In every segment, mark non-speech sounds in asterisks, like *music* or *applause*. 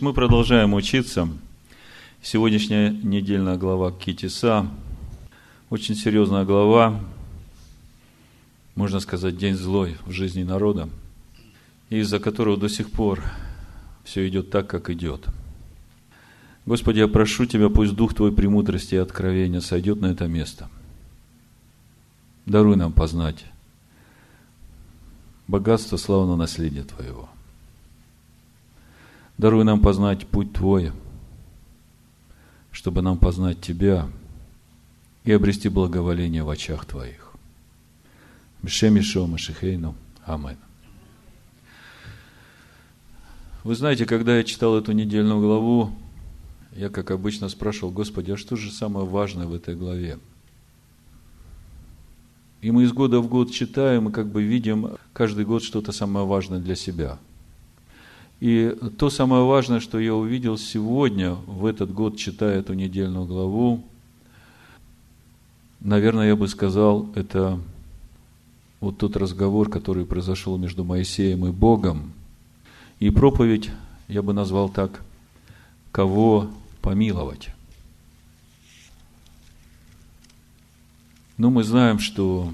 Мы продолжаем учиться. Сегодняшняя недельная глава Китиса. Очень серьезная глава. Можно сказать, день злой в жизни народа. Из-за которого до сих пор все идет так, как идет. Господи, я прошу Тебя, пусть Дух Твой премудрости и откровения сойдет на это место. Даруй нам познать богатство славного наследия Твоего – Даруй нам познать путь Твой, чтобы нам познать Тебя и обрести благоволение в очах Твоих. Бешемишо Машихейну. Амин. Вы знаете, когда я читал эту недельную главу, я, как обычно, спрашивал, Господи, а что же самое важное в этой главе? И мы из года в год читаем и как бы видим каждый год что-то самое важное для себя – и то самое важное, что я увидел сегодня, в этот год, читая эту недельную главу, наверное, я бы сказал, это вот тот разговор, который произошел между Моисеем и Богом. И проповедь, я бы назвал так, кого помиловать. Ну, мы знаем, что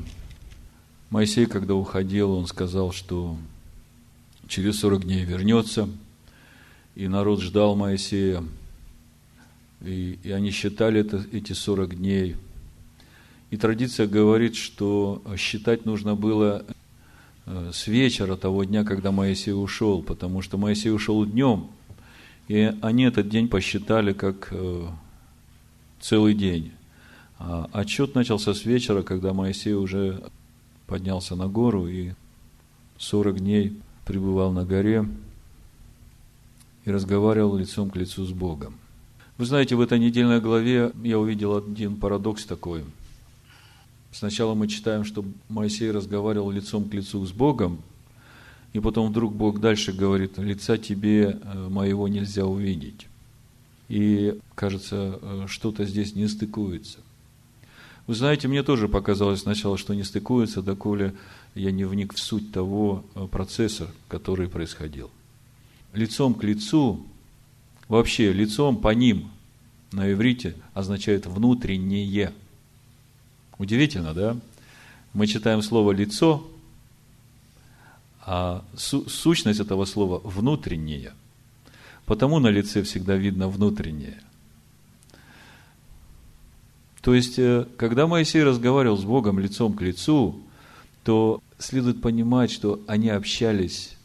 Моисей, когда уходил, он сказал, что через 40 дней вернется. И народ ждал Моисея. И, и они считали это, эти 40 дней. И традиция говорит, что считать нужно было э, с вечера того дня, когда Моисей ушел, потому что Моисей ушел днем, и они этот день посчитали как э, целый день. А отчет начался с вечера, когда Моисей уже поднялся на гору и 40 дней пребывал на горе и разговаривал лицом к лицу с Богом. Вы знаете, в этой недельной главе я увидел один парадокс такой. Сначала мы читаем, что Моисей разговаривал лицом к лицу с Богом, и потом вдруг Бог дальше говорит, лица тебе э, моего нельзя увидеть. И, кажется, э, что-то здесь не стыкуется. Вы знаете, мне тоже показалось сначала, что не стыкуется, доколе я не вник в суть того э, процесса, который происходил. Лицом к лицу, вообще лицом по ним на иврите означает внутреннее. Удивительно, да? Мы читаем слово лицо, а сущность этого слова внутреннее. Потому на лице всегда видно внутреннее. То есть, э, когда Моисей разговаривал с Богом лицом к лицу, то следует понимать, что они общались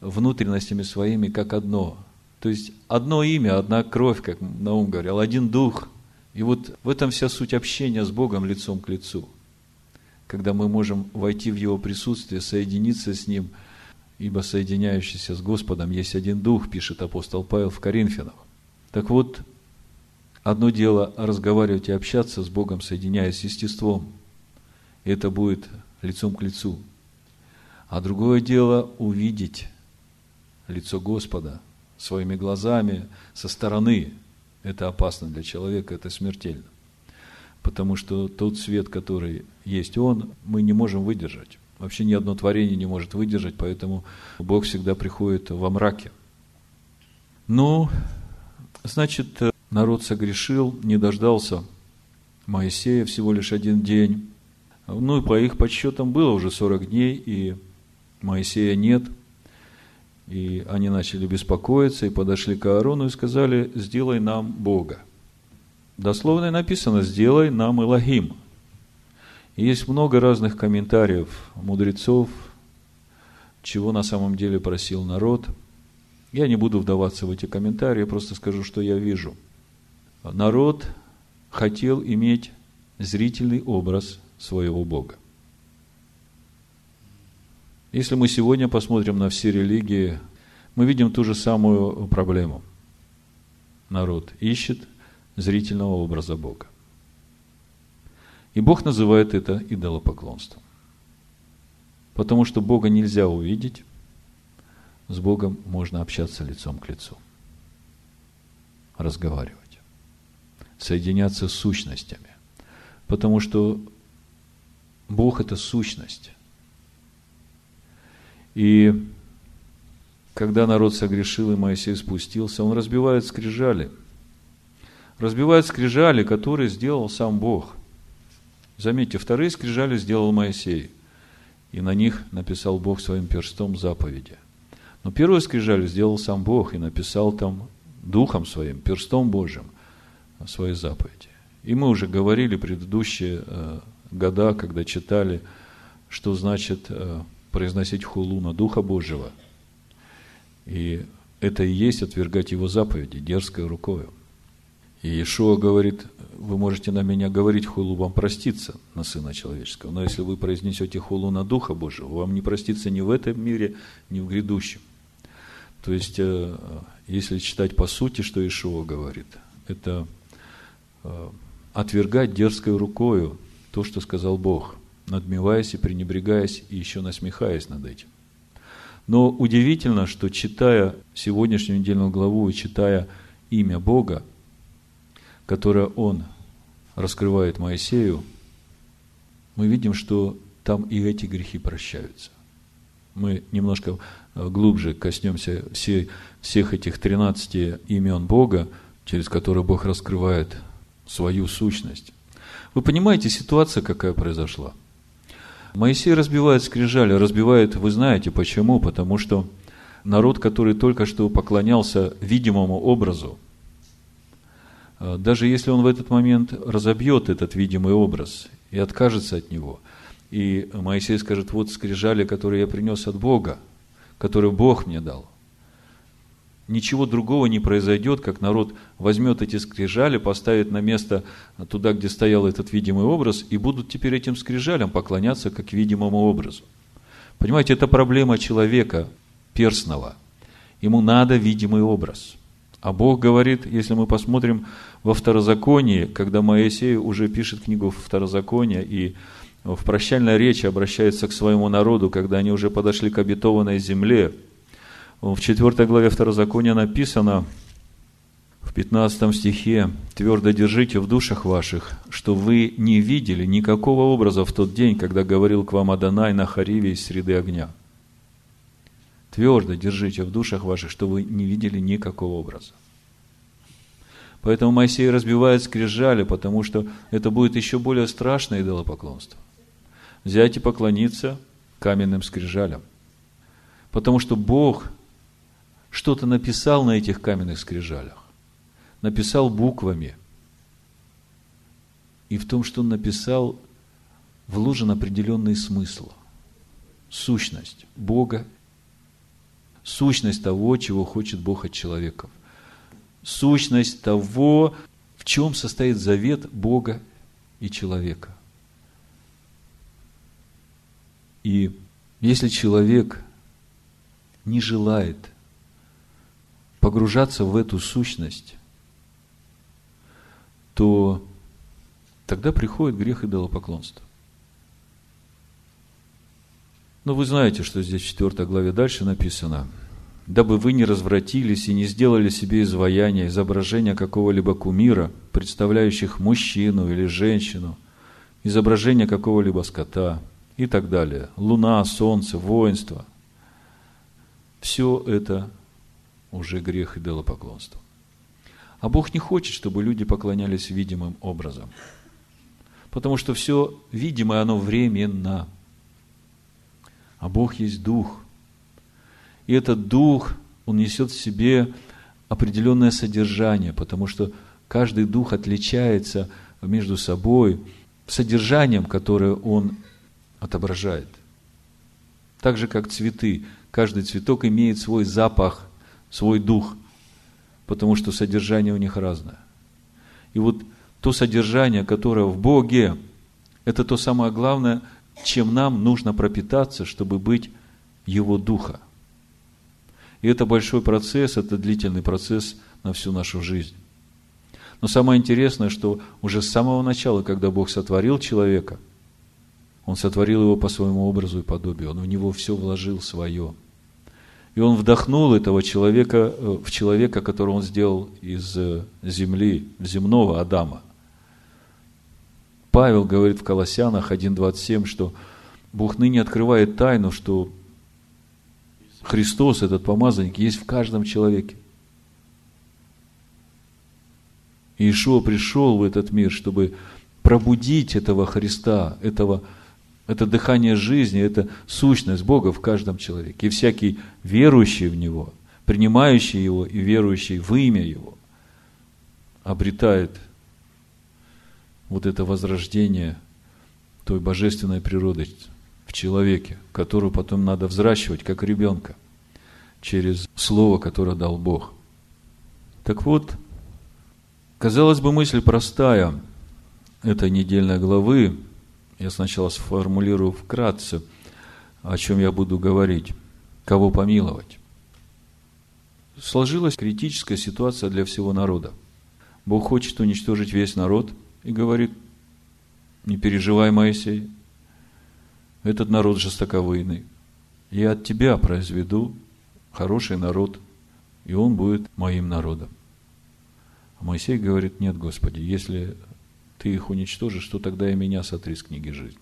внутренностями своими как одно. То есть одно имя, одна кровь, как Наум говорил, один дух. И вот в этом вся суть общения с Богом лицом к лицу. Когда мы можем войти в Его присутствие, соединиться с Ним, ибо соединяющийся с Господом есть один дух, пишет апостол Павел в Коринфянах. Так вот, одно дело разговаривать и общаться с Богом, соединяясь с естеством. И это будет лицом к лицу. А другое дело увидеть лицо Господа своими глазами со стороны. Это опасно для человека, это смертельно. Потому что тот свет, который есть Он, мы не можем выдержать. Вообще ни одно творение не может выдержать, поэтому Бог всегда приходит во мраке. Ну, значит, народ согрешил, не дождался Моисея всего лишь один день. Ну и по их подсчетам было уже 40 дней, и Моисея нет. И они начали беспокоиться и подошли к Аарону и сказали, сделай нам Бога. Дословно написано, сделай нам Элогим. И есть много разных комментариев мудрецов, чего на самом деле просил народ. Я не буду вдаваться в эти комментарии, просто скажу, что я вижу. Народ хотел иметь зрительный образ своего Бога. Если мы сегодня посмотрим на все религии, мы видим ту же самую проблему. Народ ищет зрительного образа Бога. И Бог называет это идолопоклонством. Потому что Бога нельзя увидеть, с Богом можно общаться лицом к лицу, разговаривать, соединяться с сущностями. Потому что Бог – это сущность. И когда народ согрешил и Моисей спустился, он разбивает скрижали. Разбивает скрижали, которые сделал сам Бог. Заметьте, вторые скрижали сделал Моисей. И на них написал Бог своим перстом заповеди. Но первую скрижаль сделал сам Бог и написал там Духом своим, перстом Божьим свои заповеди. И мы уже говорили предыдущие э, года, когда читали, что значит э, произносить хулу на Духа Божьего – и это и есть отвергать его заповеди дерзкой рукою. И Иешуа говорит, вы можете на меня говорить хулу, вам проститься на Сына Человеческого. Но если вы произнесете хулу на Духа Божьего, вам не проститься ни в этом мире, ни в грядущем. То есть, э, если читать по сути, что Иешуа говорит, это э, отвергать дерзкой рукою то, что сказал Бог, надмеваясь и пренебрегаясь, и еще насмехаясь над этим. Но удивительно, что читая сегодняшнюю недельную главу и читая имя Бога, которое Он раскрывает Моисею, мы видим, что там и эти грехи прощаются. Мы немножко э, глубже коснемся все, всех этих 13 имен Бога, через которые Бог раскрывает свою сущность. Вы понимаете, ситуация какая произошла – Моисей разбивает скрижали, разбивает, вы знаете почему, потому что народ, который только что поклонялся видимому образу, э, даже если он в этот момент разобьет этот видимый образ и откажется от него, и Моисей скажет, вот скрижали, которые я принес от Бога, которые Бог мне дал – ничего другого не произойдет, как народ возьмет эти скрижали, поставит на место туда, где стоял этот видимый образ, и будут теперь этим скрижалям поклоняться как видимому образу. Понимаете, это проблема человека перстного. Ему надо видимый образ. А Бог говорит, если мы посмотрим во Второзаконии, когда Моисей уже пишет книгу Второзакония и в прощальной речи обращается к своему народу, когда они уже подошли к обетованной земле – в 4 главе Второзакония написано, в 15 стихе, «Твердо держите в душах ваших, что вы не видели никакого образа в тот день, когда говорил к вам Адонай на Хариве из среды огня». Твердо держите в душах ваших, что вы не видели никакого образа. Поэтому Моисей разбивает скрижали, потому что это будет еще более страшное идолопоклонство. Взять и поклониться каменным скрижалям. Потому что Бог что-то написал на этих каменных скрижалях. Написал буквами. И в том, что он написал, вложен определенный смысл. Сущность Бога, сущность того, чего хочет Бог от человеков. Сущность того, в чем состоит завет Бога и человека. И если человек не желает – погружаться в эту сущность, то тогда приходит грех идолопоклонства. Но вы знаете, что здесь в 4 главе дальше написано, дабы вы не развратились и не сделали себе изваяние, изображение какого-либо кумира, представляющих мужчину или женщину, изображение какого-либо скота и так далее. Луна, солнце, воинство. Все это уже грех идолопоклонства. А Бог не хочет, чтобы люди поклонялись видимым образом. Потому что все видимое, оно временно. А Бог есть Дух. И этот Дух, он несет в себе определенное содержание, потому что каждый Дух отличается между собой содержанием, которое он отображает. Так же, как цветы. Каждый цветок имеет свой запах – свой дух, потому что содержание у них разное. И вот то содержание, которое в Боге, это то самое главное, чем нам нужно пропитаться, чтобы быть Его Духа. И это большой процесс, это длительный процесс на всю нашу жизнь. Но самое интересное, что уже с самого начала, когда Бог сотворил человека, Он сотворил его по своему образу и подобию. Он в него все вложил свое – и он вдохнул этого человека э, в человека, которого он сделал из э, земли, земного Адама. Павел говорит в Колоссянах 1.27, что Бог ныне открывает тайну, что Христос, этот помазанник, есть в каждом человеке. Иешуа пришел в этот мир, чтобы пробудить этого Христа, этого, это дыхание жизни, это сущность Бога в каждом человеке. И всякий верующий в Него, принимающий Его и верующий в имя Его, обретает вот это возрождение той божественной природы в человеке, которую потом надо взращивать, как ребенка, через Слово, которое дал Бог. Так вот, Казалось бы, мысль простая этой недельной главы. Я сначала сформулирую вкратце, о чем я буду говорить. Кого помиловать? Сложилась критическая ситуация для всего народа. Бог хочет уничтожить весь народ и говорит, не переживай, Моисей, этот народ жестоковыйный. Я от тебя произведу хороший народ, и он будет моим народом. А Моисей говорит, нет, Господи, если ты их уничтожишь, то тогда и меня сотри с книги жизни.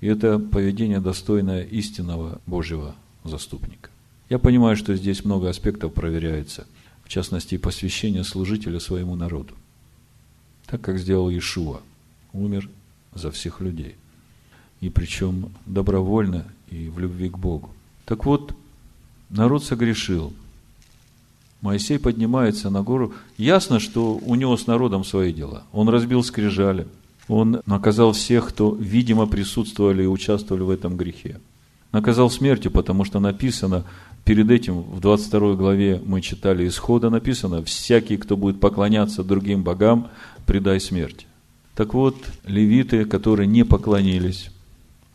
И это поведение достойное истинного Божьего заступника. Я понимаю, что здесь много аспектов проверяется, в частности, посвящение служителя своему народу. Так, как сделал Иешуа, умер за всех людей. И причем добровольно и в любви к Богу. Так вот, народ согрешил – Моисей поднимается на гору. Ясно, что у него с народом свои дела. Он разбил скрижали. Он наказал всех, кто, видимо, присутствовали и участвовали в этом грехе. Наказал смертью, потому что написано, перед этим в 22 главе мы читали исхода, написано, всякий, кто будет поклоняться другим богам, предай смерти. Так вот, левиты, которые не поклонились,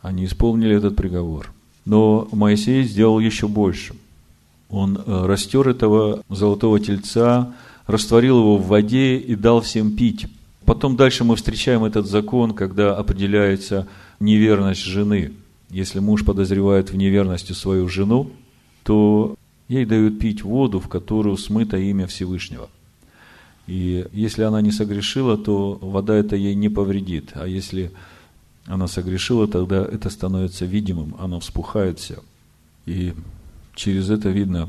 они исполнили этот приговор. Но Моисей сделал еще больше – он э, растер этого золотого тельца, растворил его в воде и дал всем пить. Потом дальше мы встречаем этот закон, когда определяется неверность жены. Если муж подозревает в неверности свою жену, то ей дают пить воду, в которую смыто имя Всевышнего. И если она не согрешила, то вода это ей не повредит. А если она согрешила, тогда это становится видимым, она вспухает все. И через это видно,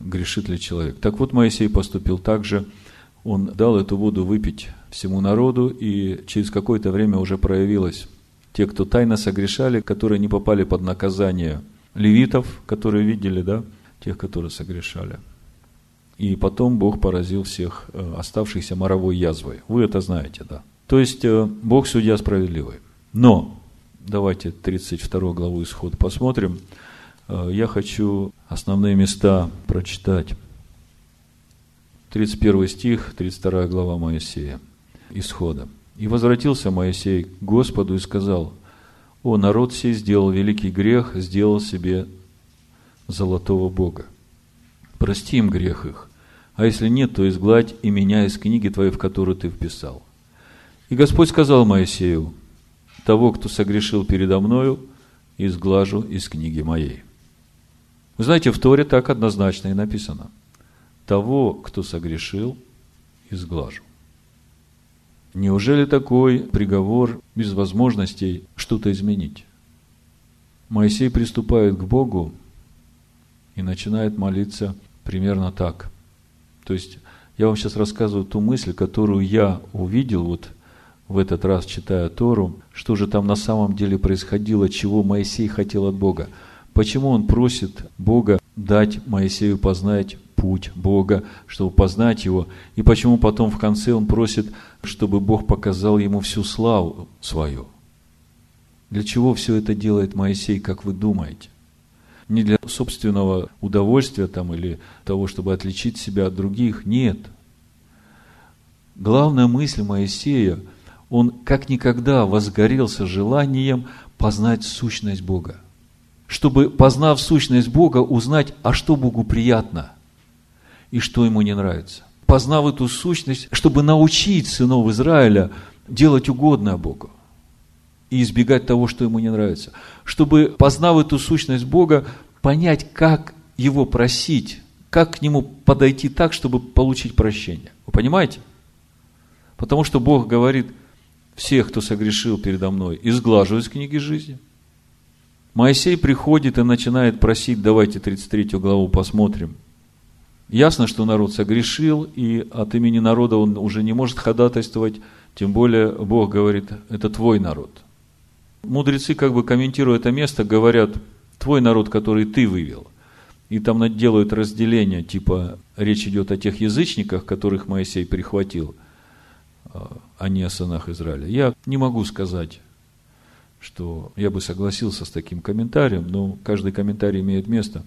грешит ли человек. Так вот, Моисей поступил так же. Он дал эту воду выпить всему народу, и через какое-то время уже проявилось те, кто тайно согрешали, которые не попали под наказание левитов, которые видели, да, тех, которые согрешали. И потом Бог поразил всех э, оставшихся моровой язвой. Вы это знаете, да. То есть, э, Бог судья справедливый. Но, давайте 32 главу исход посмотрим. Э, я хочу основные места прочитать. 31 стих, 32 глава Моисея, исхода. «И возвратился Моисей к Господу и сказал, «О, народ сей сделал великий грех, сделал себе золотого Бога. Прости им грех их, а если нет, то изгладь и меня из книги твоей, в которую ты вписал». И Господь сказал Моисею, «Того, кто согрешил передо мною, изглажу из книги моей». Вы знаете, в Торе так однозначно и написано. Того, кто согрешил, изглажу. Неужели такой приговор без возможностей что-то изменить? Моисей приступает к Богу и начинает молиться примерно так. То есть, я вам сейчас рассказываю ту мысль, которую я увидел вот в этот раз, читая Тору, что же там на самом деле происходило, чего Моисей хотел от Бога. Почему он просит Бога дать Моисею познать путь Бога, чтобы познать его, и почему потом в конце он просит, чтобы Бог показал ему всю славу свою. Для чего все это делает Моисей, как вы думаете? Не для собственного удовольствия там или того, чтобы отличить себя от других. Нет. Главная мысль Моисея, он как никогда возгорелся желанием познать сущность Бога чтобы, познав сущность Бога, узнать, а что Богу приятно и что Ему не нравится. Познав эту сущность, чтобы научить сынов Израиля делать угодное Богу и избегать того, что Ему не нравится. Чтобы, познав эту сущность Бога, понять, как Его просить, как к Нему подойти так, чтобы получить прощение. Вы понимаете? Потому что Бог говорит, всех, кто согрешил передо мной, изглажу из книги жизни – Моисей приходит и начинает просить, давайте 33 главу посмотрим. Ясно, что народ согрешил, и от имени народа он уже не может ходатайствовать, тем более Бог говорит, это твой народ. Мудрецы, как бы комментируя это место, говорят, твой народ, который ты вывел. И там делают разделение, типа речь идет о тех язычниках, которых Моисей прихватил, а не о сынах Израиля. Я не могу сказать, что я бы согласился с таким комментарием, но каждый комментарий имеет место.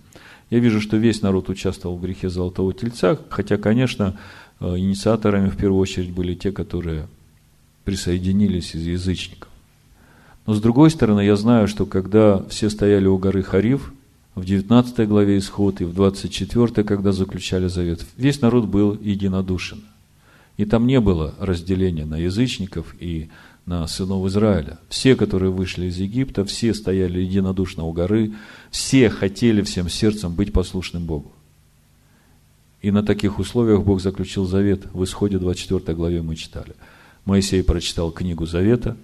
Я вижу, что весь народ участвовал в грехе Золотого Тельца, хотя, конечно, э, инициаторами в первую очередь были те, которые присоединились из язычников. Но с другой стороны, я знаю, что когда все стояли у горы Хариф, в 19 главе Исход и в 24, когда заключали завет, весь народ был единодушен. И там не было разделения на язычников и на сынов Израиля. Все, которые вышли из Египта, все стояли единодушно у горы, все хотели всем сердцем быть послушным Богу. И на таких условиях Бог заключил завет. В исходе 24 главе мы читали. Моисей прочитал книгу завета,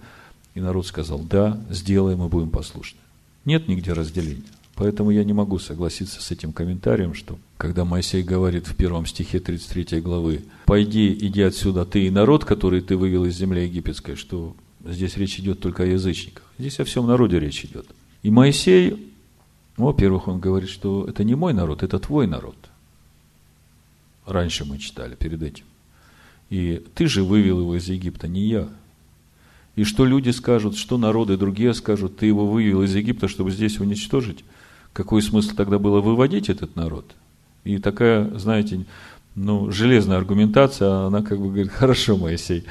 и народ сказал, да, сделаем, мы будем послушны. Нет нигде разделения. Поэтому я не могу согласиться с этим комментарием, что когда Моисей говорит в первом стихе 33 главы, «Пойди, иди отсюда, ты и народ, который ты вывел из земли египетской», что здесь речь идет только о язычниках. Здесь о всем народе речь идет. И Моисей, во-первых, он говорит, что это не мой народ, это твой народ. Раньше мы читали перед этим. И ты же вывел его из Египта, не я. И что люди скажут, что народы другие скажут, ты его вывел из Египта, чтобы здесь уничтожить – какой смысл тогда было выводить этот народ? И такая, знаете, ну, железная аргументация, она как бы говорит, *laughs* хорошо, Моисей,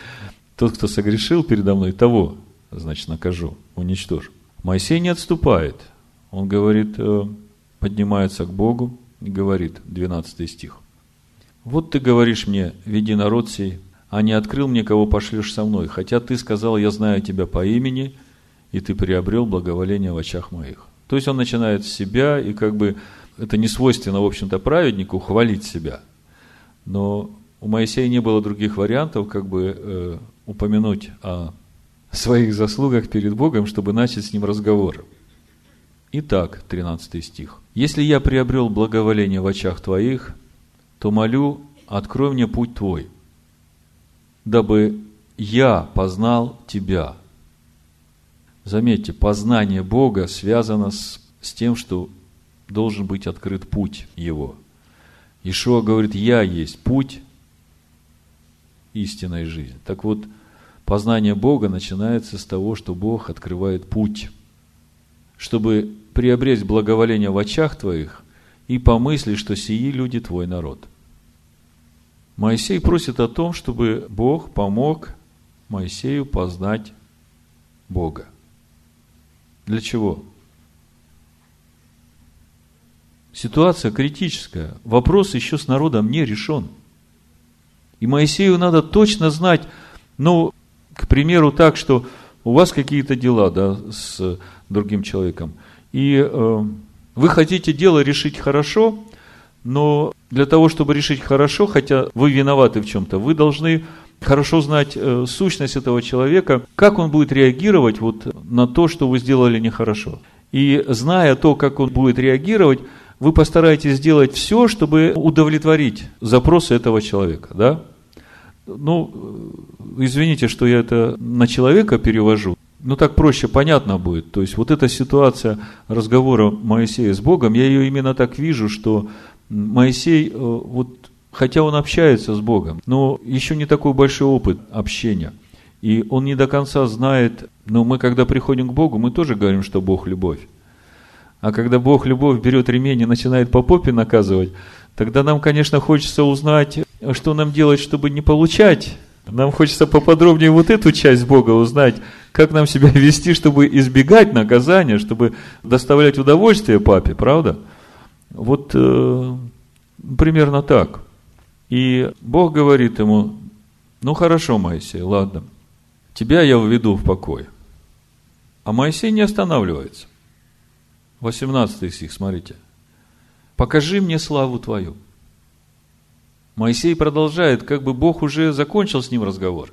тот, кто согрешил передо мной, того, значит, накажу, уничтожу. Моисей не отступает. Он говорит, э, поднимается к Богу и говорит, 12 стих. Вот ты говоришь мне, веди народ сей, а не открыл мне, кого пошлешь со мной, хотя ты сказал, я знаю тебя по имени, и ты приобрел благоволение в очах моих. То есть он начинает с себя, и как бы это не свойственно, в общем-то, праведнику хвалить себя. Но у Моисея не было других вариантов, как бы э, упомянуть о своих заслугах перед Богом, чтобы начать с ним разговор. Итак, 13 стих. «Если я приобрел благоволение в очах твоих, то молю, открой мне путь твой, дабы я познал тебя, Заметьте, познание Бога связано с, с тем, что должен быть открыт путь Его. Ишуа говорит, я есть путь истинной жизни. Так вот, познание Бога начинается с того, что Бог открывает путь, чтобы приобрести благоволение в очах твоих и помысли, что сии люди твой народ. Моисей просит о том, чтобы Бог помог Моисею познать Бога. Для чего? Ситуация критическая. Вопрос еще с народом не решен. И Моисею надо точно знать, ну, к примеру, так, что у вас какие-то дела, да, с другим человеком, и э, вы хотите дело решить хорошо, но для того, чтобы решить хорошо, хотя вы виноваты в чем-то, вы должны хорошо знать э, сущность этого человека, как он будет реагировать вот на то, что вы сделали нехорошо. И зная то, как он будет реагировать, вы постараетесь сделать все, чтобы удовлетворить запросы этого человека, да? Ну, э, извините, что я это на человека перевожу, но так проще, понятно будет. То есть, вот эта ситуация разговора Моисея с Богом, я ее именно так вижу, что Моисей, э, вот хотя он общается с Богом, но еще не такой большой опыт общения. И он не до конца знает, но мы, когда приходим к Богу, мы тоже говорим, что Бог – любовь. А когда Бог – любовь берет ремень и начинает по попе наказывать, тогда нам, конечно, хочется узнать, что нам делать, чтобы не получать. Нам хочется поподробнее вот эту часть Бога узнать, как нам себя вести, чтобы избегать наказания, чтобы доставлять удовольствие папе, правда? Вот э, примерно так. И Бог говорит ему, ну хорошо, Моисей, ладно, тебя я введу в покой. А Моисей не останавливается. 18 стих, смотрите. Покажи мне славу твою. Моисей продолжает, как бы Бог уже закончил с ним разговор.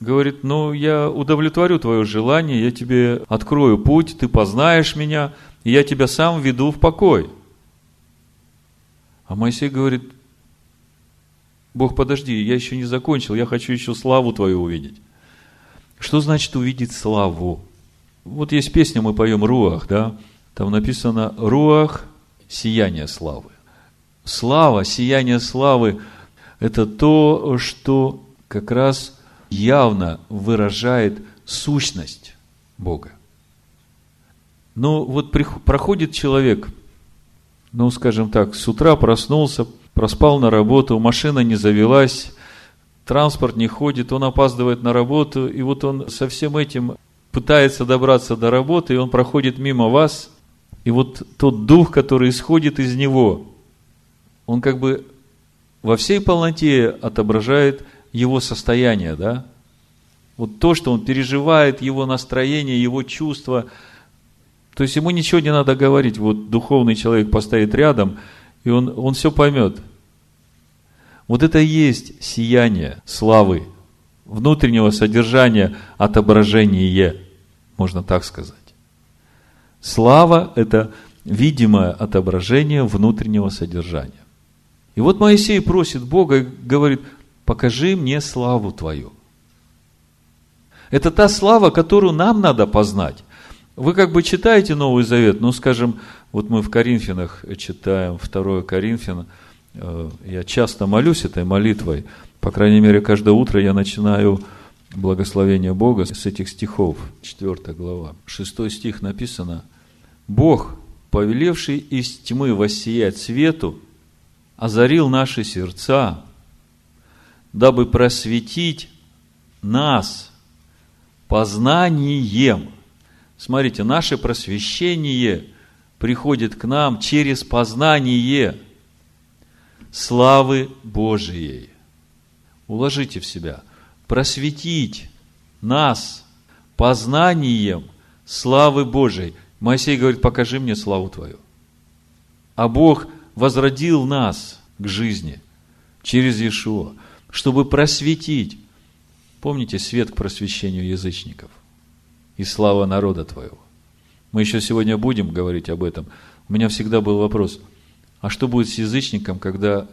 говорит, ну, я удовлетворю твое желание, я тебе открою путь, ты познаешь меня, и я тебя сам веду в покой. А Моисей говорит, Бог, подожди, я еще не закончил, я хочу еще славу твою увидеть. Что значит увидеть славу? Вот есть песня, мы поем «Руах», да? Там написано «Руах – сияние славы». Слава, сияние славы – это то, что как раз явно выражает сущность Бога. Но вот проходит человек, ну, скажем так, с утра проснулся, проспал на работу, машина не завелась, транспорт не ходит, он опаздывает на работу, и вот он со всем этим пытается добраться до работы, и он проходит мимо вас, и вот тот дух, который исходит из него, он как бы во всей полноте отображает его состояние, да? Вот то, что он переживает, его настроение, его чувства. То есть ему ничего не надо говорить. Вот духовный человек постоит рядом, и он, он все поймет. Вот это и есть сияние славы, внутреннего содержания, отображение, можно так сказать. Слава – это видимое отображение внутреннего содержания. И вот Моисей просит Бога и говорит, покажи мне славу Твою. Это та слава, которую нам надо познать. Вы как бы читаете Новый Завет, ну, скажем, вот мы в Коринфянах читаем 2 Коринфяна, я часто молюсь этой молитвой, по крайней мере, каждое утро я начинаю благословение Бога с этих стихов, 4 глава. 6 стих написано, «Бог, повелевший из тьмы воссиять свету, озарил наши сердца, дабы просветить нас познанием. Смотрите, наше просвещение приходит к нам через познание славы Божией. Уложите в себя. Просветить нас познанием славы Божией. Моисей говорит, покажи мне славу Твою. А Бог возродил нас к жизни через Иешуа чтобы просветить. Помните свет к просвещению язычников и слава народа твоего. Мы еще сегодня будем говорить об этом. У меня всегда был вопрос, а что будет с язычником, когда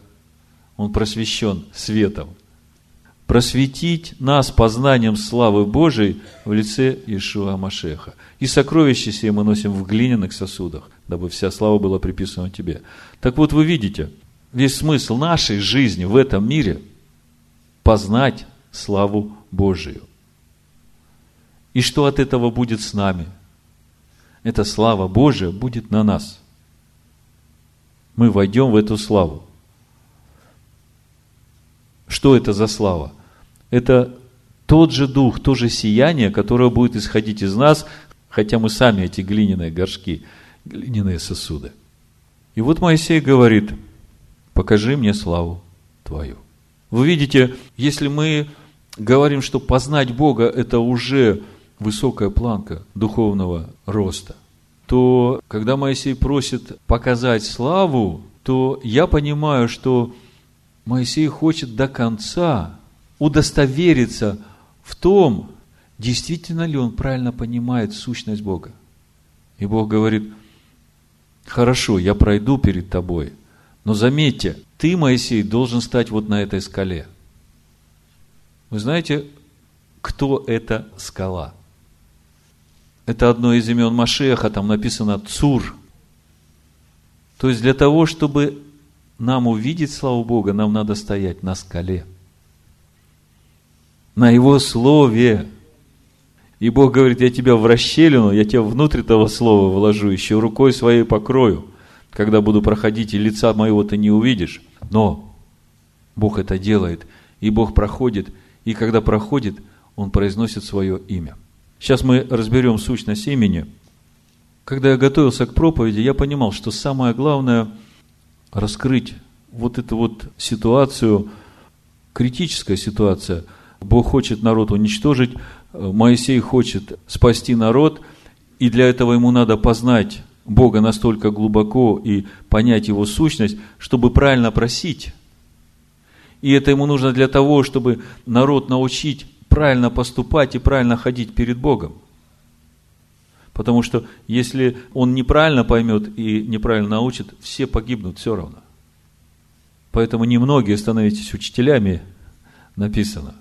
он просвещен светом? Просветить нас познанием славы Божией в лице Ишуа Машеха. И сокровища сие мы носим в глиняных сосудах, дабы вся слава была приписана тебе. Так вот, вы видите, весь смысл нашей жизни в этом мире – познать славу Божию. И что от этого будет с нами? Эта слава Божия будет на нас. Мы войдем в эту славу. Что это за слава? Это тот же дух, то же сияние, которое будет исходить из нас, хотя мы сами эти глиняные горшки, глиняные сосуды. И вот Моисей говорит, покажи мне славу твою. Вы видите, если мы говорим, что познать Бога – это уже высокая планка духовного роста, то когда Моисей просит показать славу, то я понимаю, что Моисей хочет до конца удостовериться в том, действительно ли он правильно понимает сущность Бога. И Бог говорит, хорошо, я пройду перед тобой, но заметьте, ты, Моисей, должен стать вот на этой скале. Вы знаете, кто эта скала? Это одно из имен Машеха, там написано Цур. То есть для того, чтобы нам увидеть славу Бога, нам надо стоять на скале. На Его Слове. И Бог говорит, я тебя в расщелину, я тебя внутрь этого Слова вложу, еще рукой своей покрою. Когда буду проходить, и лица моего ты не увидишь. Но Бог это делает, и Бог проходит, и когда проходит, Он произносит свое имя. Сейчас мы разберем сущность имени. Когда я готовился к проповеди, я понимал, что самое главное – раскрыть вот эту вот ситуацию, критическая ситуация. Бог хочет народ уничтожить, Моисей хочет спасти народ, и для этого ему надо познать Бога настолько глубоко и понять Его сущность, чтобы правильно просить. И это ему нужно для того, чтобы народ научить правильно поступать и правильно ходить перед Богом. Потому что если он неправильно поймет и неправильно научит, все погибнут все равно. Поэтому немногие становитесь учителями, написано.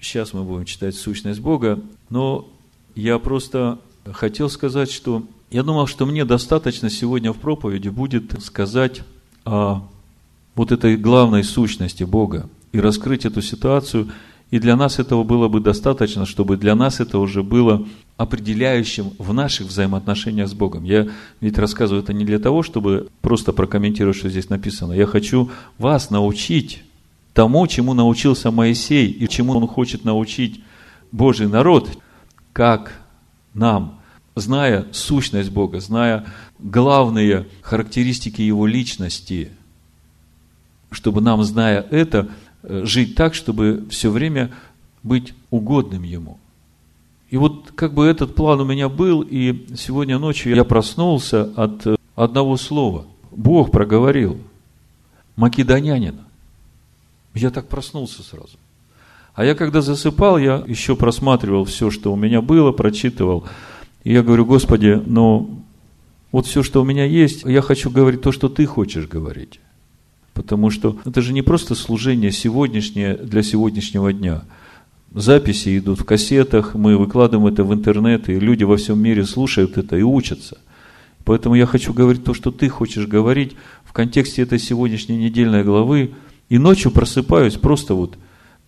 Сейчас мы будем читать сущность Бога, но я просто хотел сказать, что я думал, что мне достаточно сегодня в проповеди будет сказать о вот этой главной сущности Бога и раскрыть эту ситуацию – и для нас этого было бы достаточно, чтобы для нас это уже было определяющим в наших взаимоотношениях с Богом. Я ведь рассказываю это не для того, чтобы просто прокомментировать, что здесь написано. Я хочу вас научить тому, чему научился Моисей и чему он хочет научить Божий народ, как нам, зная сущность Бога, зная главные характеристики Его личности, чтобы нам, зная это, жить так, чтобы все время быть угодным Ему. И вот как бы этот план у меня был, и сегодня ночью я проснулся от э, одного слова. Бог проговорил. Македонянин. Я так проснулся сразу. А я когда засыпал, я еще просматривал все, что у меня было, прочитывал. И я говорю, Господи, ну вот все, что у меня есть, я хочу говорить то, что Ты хочешь говорить. Потому что это же не просто служение сегодняшнее для сегодняшнего дня. Записи идут в кассетах, мы выкладываем это в интернет, и люди во всем мире слушают это и учатся. Поэтому я хочу говорить то, что ты хочешь говорить в контексте этой сегодняшней недельной главы. И ночью просыпаюсь, просто вот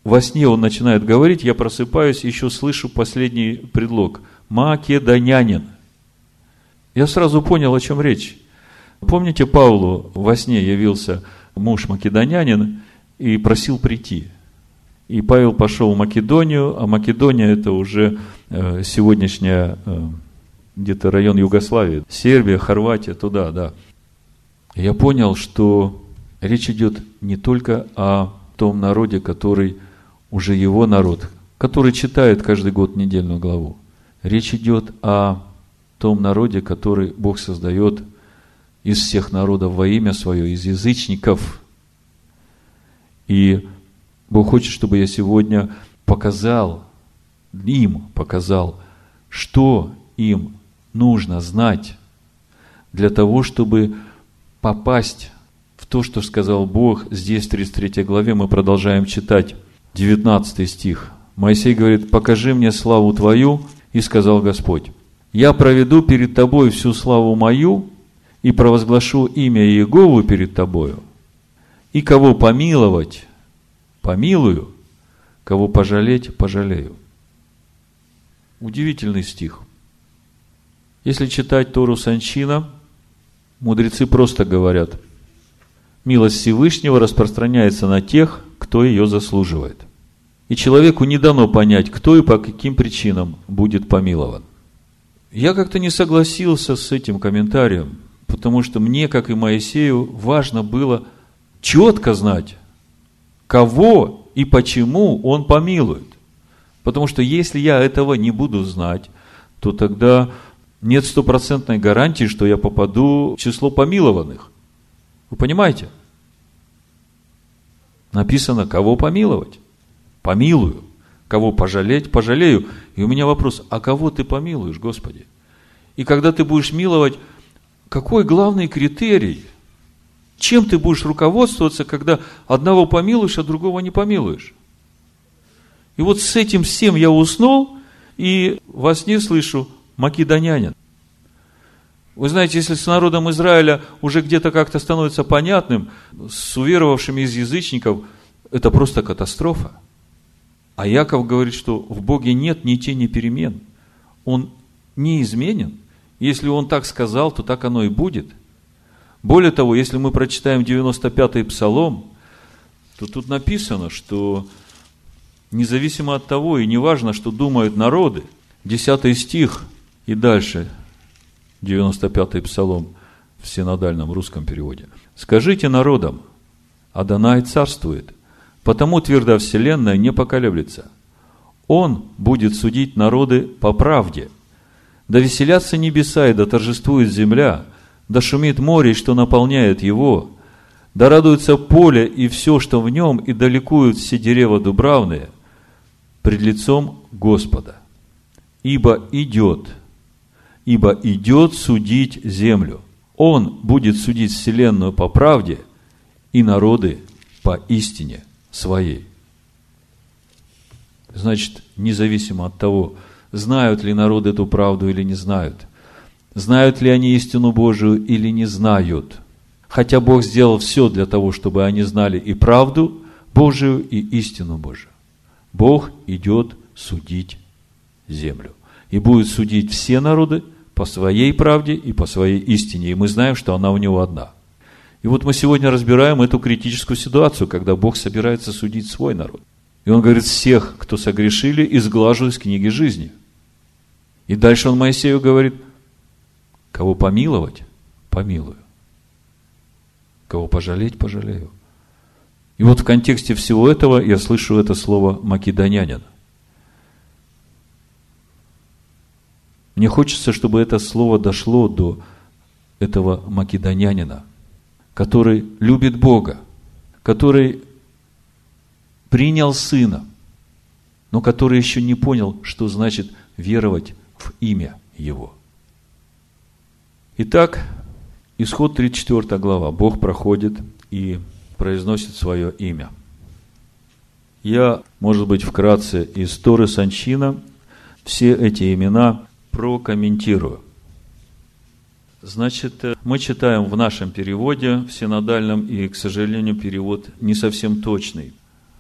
во сне он начинает говорить, я просыпаюсь, еще слышу последний предлог. Македонянин. Я сразу понял, о чем речь. Помните, Павлу во сне явился муж македонянин, и просил прийти. И Павел пошел в Македонию, а Македония это уже э, сегодняшняя э, где-то район Югославии, Сербия, Хорватия, туда, да. Я понял, что речь идет не только о том народе, который уже его народ, который читает каждый год недельную главу. Речь идет о том народе, который Бог создает – из всех народов во имя свое, из язычников. И Бог хочет, чтобы я сегодня показал им, показал, что им нужно знать для того, чтобы попасть в то, что сказал Бог. Здесь, в 33 главе, мы продолжаем читать 19 стих. Моисей говорит, покажи мне славу Твою, и сказал Господь, я проведу перед Тобой всю славу мою, и провозглашу имя Иегову перед тобою, и кого помиловать, помилую, кого пожалеть, пожалею. Удивительный стих. Если читать Тору Санчина, мудрецы просто говорят, милость Всевышнего распространяется на тех, кто ее заслуживает. И человеку не дано понять, кто и по каким причинам будет помилован. Я как-то не согласился с этим комментарием, потому что мне, как и Моисею, важно было четко знать, кого и почему он помилует. Потому что если я этого не буду знать, то тогда нет стопроцентной гарантии, что я попаду в число помилованных. Вы понимаете? Написано, кого помиловать? Помилую. Кого пожалеть? Пожалею. И у меня вопрос, а кого ты помилуешь, Господи? И когда ты будешь миловать, какой главный критерий? Чем ты будешь руководствоваться, когда одного помилуешь, а другого не помилуешь? И вот с этим всем я уснул, и во сне слышу македонянин. Вы знаете, если с народом Израиля уже где-то как-то становится понятным, с уверовавшими из язычников, это просто катастрофа. А Яков говорит, что в Боге нет ни тени перемен. Он неизменен. Если он так сказал, то так оно и будет. Более того, если мы прочитаем 95-й псалом, то тут написано, что независимо от того, и неважно, что думают народы, 10 стих и дальше, 95-й псалом в синодальном русском переводе. «Скажите народам, Адонай царствует, потому тверда вселенная не поколеблется. Он будет судить народы по правде – да веселятся небеса, и да торжествует земля, да шумит море, что наполняет его, Да радуется поле и все, что в нем, и далекуют все дерева дубравные пред лицом Господа. Ибо идет, ибо идет судить землю. Он будет судить вселенную по правде и народы по истине своей. Значит, независимо от того, знают ли народы эту правду или не знают, знают ли они истину Божию или не знают. Хотя Бог сделал все для того, чтобы они знали и правду Божию, и истину Божию. Бог идет судить землю. И будет судить все народы по своей правде и по своей истине. И мы знаем, что она у него одна. И вот мы сегодня разбираем эту критическую ситуацию, когда Бог собирается судить свой народ. И он говорит, всех, кто согрешили, изглажу из книги жизни. И дальше он Моисею говорит, кого помиловать, помилую. Кого пожалеть, пожалею. И вот в контексте всего этого я слышу это слово «македонянин». Мне хочется, чтобы это слово дошло до этого македонянина, который любит Бога, который принял Сына, но который еще не понял, что значит веровать в имя Его. Итак, исход 34 глава. Бог проходит и произносит свое имя. Я, может быть, вкратце из Торы Санчина все эти имена прокомментирую. Значит, мы читаем в нашем переводе, в синодальном, и, к сожалению, перевод не совсем точный.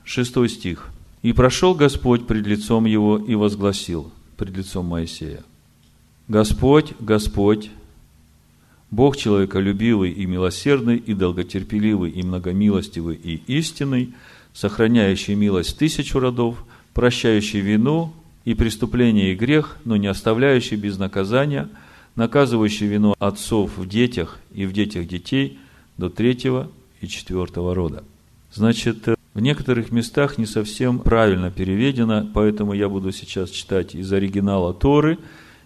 Шестой стих. «И прошел Господь пред лицом его и возгласил пред лицом Моисея. Господь, Господь, Бог человеколюбивый и милосердный, и долготерпеливый, и многомилостивый, и истинный, сохраняющий милость тысячу родов, прощающий вину и преступление и грех, но не оставляющий без наказания, наказывающий вину отцов в детях и в детях детей до третьего и четвертого рода. Значит, в некоторых местах не совсем правильно переведено, поэтому я буду сейчас читать из оригинала Торы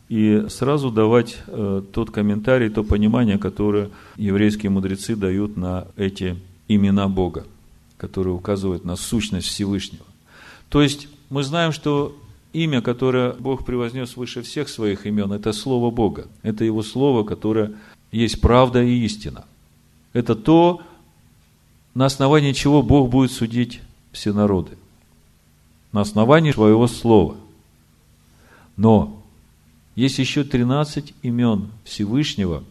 и сразу давать э, тот комментарий, то понимание, которое еврейские мудрецы дают на эти имена Бога, которые указывают на сущность Всевышнего. То есть мы знаем, что имя, которое Бог превознес выше всех своих имен, это Слово Бога. Это Его Слово, которое есть правда и истина. Это то, на основании чего Бог будет судить все народы. На основании своего слова. Но есть еще 13 имен Всевышнего,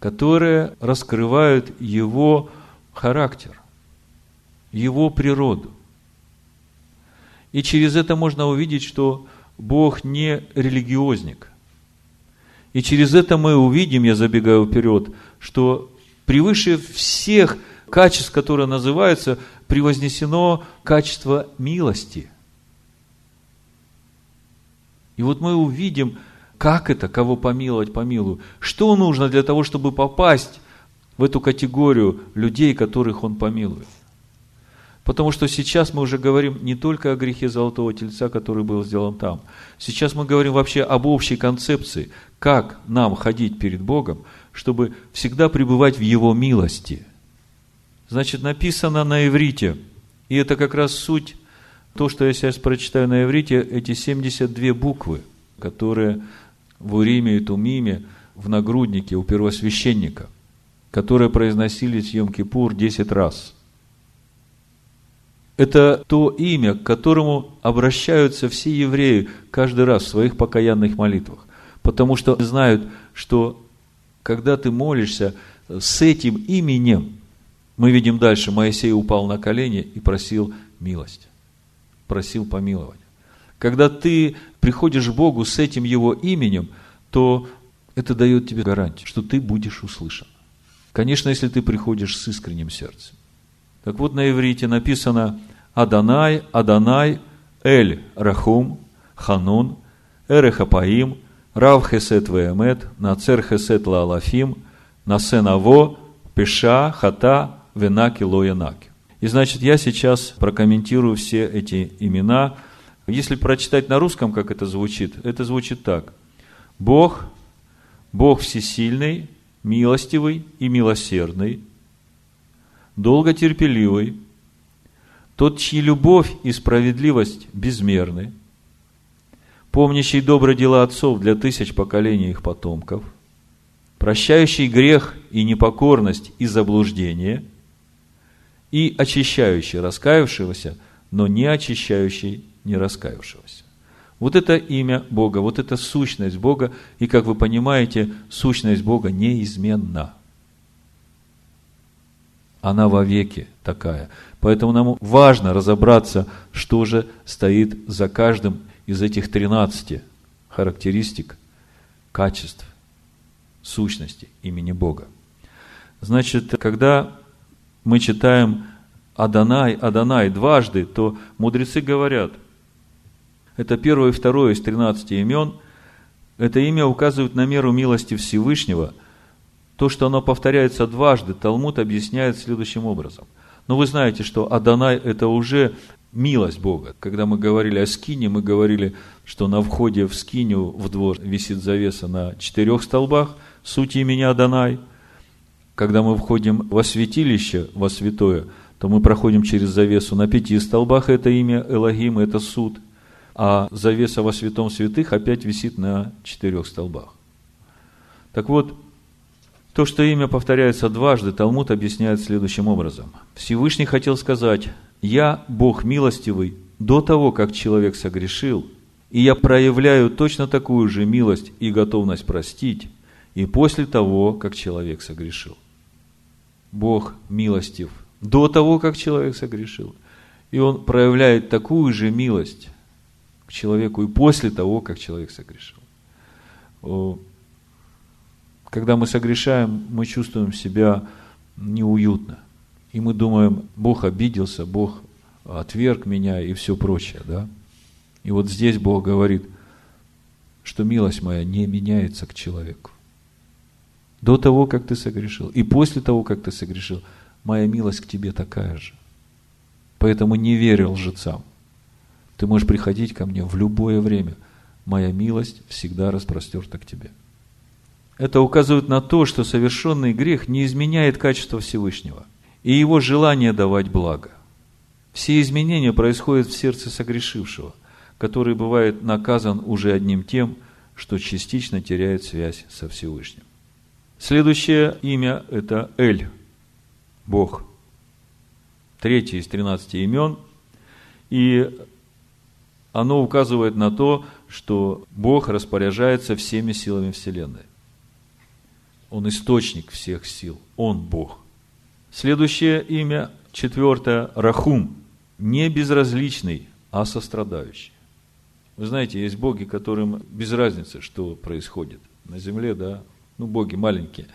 которые раскрывают его характер, его природу. И через это можно увидеть, что Бог не религиозник. И через это мы увидим, я забегаю вперед, что превыше всех – качеств, которое называется, превознесено качество милости. И вот мы увидим, как это, кого помиловать, помилую. Что нужно для того, чтобы попасть в эту категорию людей, которых он помилует. Потому что сейчас мы уже говорим не только о грехе золотого тельца, который был сделан там. Сейчас мы говорим вообще об общей концепции, как нам ходить перед Богом, чтобы всегда пребывать в Его милости – Значит, написано на иврите. И это как раз суть, то, что я сейчас прочитаю на иврите, эти 72 буквы, которые в Уриме и Тумиме, в нагруднике у первосвященника, которые произносились в Йом-Кипур 10 раз. Это то имя, к которому обращаются все евреи каждый раз в своих покаянных молитвах. Потому что знают, что когда ты молишься с этим именем, мы видим дальше, Моисей упал на колени и просил милость, просил помиловать. Когда ты приходишь к Богу с этим Его именем, то это дает тебе гарантию, что ты будешь услышан. Конечно, если ты приходишь с искренним сердцем. Так вот, на иврите написано Аданай, Аданай, Эль Рахум, Ханун, Эрехапаим, Рав Хесет Веемет, Нацер Хесет Лаалафим, Насенаво, Пеша, Хата, Венаки, Лоянаки. И значит, я сейчас прокомментирую все эти имена. Если прочитать на русском, как это звучит, это звучит так. Бог, Бог всесильный, милостивый и милосердный, долготерпеливый, тот, чьи любовь и справедливость безмерны, помнящий добрые дела отцов для тысяч поколений их потомков, прощающий грех и непокорность и заблуждение, и очищающий раскаявшегося, но не очищающий не раскаявшегося. Вот это имя Бога, вот это сущность Бога, и, как вы понимаете, сущность Бога неизменна. Она вовеки такая. Поэтому нам важно разобраться, что же стоит за каждым из этих 13 характеристик, качеств, сущности имени Бога. Значит, когда мы читаем Адонай, Адонай дважды, то мудрецы говорят – это первое и второе из 13 имен. Это имя указывает на меру милости Всевышнего. То, что оно повторяется дважды, Талмуд объясняет следующим образом. Но вы знаете, что Адонай – это уже милость Бога. Когда мы говорили о скине, мы говорили, что на входе в скиню в двор висит завеса на четырех столбах, суть имени Адонай. Когда мы входим во святилище, во святое, то мы проходим через завесу на пяти столбах, это имя Элогим, это суд – а завеса во святом святых опять висит на четырех столбах. Так вот, то, что имя повторяется дважды, Талмуд объясняет следующим образом. Всевышний хотел сказать, «Я Бог милостивый до того, как человек согрешил, и я проявляю точно такую же милость и готовность простить и после того, как человек согрешил». Бог милостив до того, как человек согрешил. И он проявляет такую же милость к человеку и после того, как человек согрешил. Когда мы согрешаем, мы чувствуем себя неуютно. И мы думаем, Бог обиделся, Бог отверг меня и все прочее. Да? И вот здесь Бог говорит, что милость моя не меняется к человеку. До того, как ты согрешил, и после того, как ты согрешил, моя милость к тебе такая же. Поэтому не верил лжецам. Ты можешь приходить ко мне в любое время. Моя милость всегда распростерта к тебе. Это указывает на то, что совершенный грех не изменяет качество Всевышнего и его желание давать благо. Все изменения происходят в сердце согрешившего, который бывает наказан уже одним тем, что частично теряет связь со Всевышним. Следующее имя – это Эль, Бог. Третье из 13 имен. И оно указывает на то, что Бог распоряжается всеми силами Вселенной. Он источник всех сил. Он Бог. Следующее имя, четвертое, Рахум. Не безразличный, а сострадающий. Вы знаете, есть боги, которым без разницы, что происходит на земле, да, ну, боги маленькие,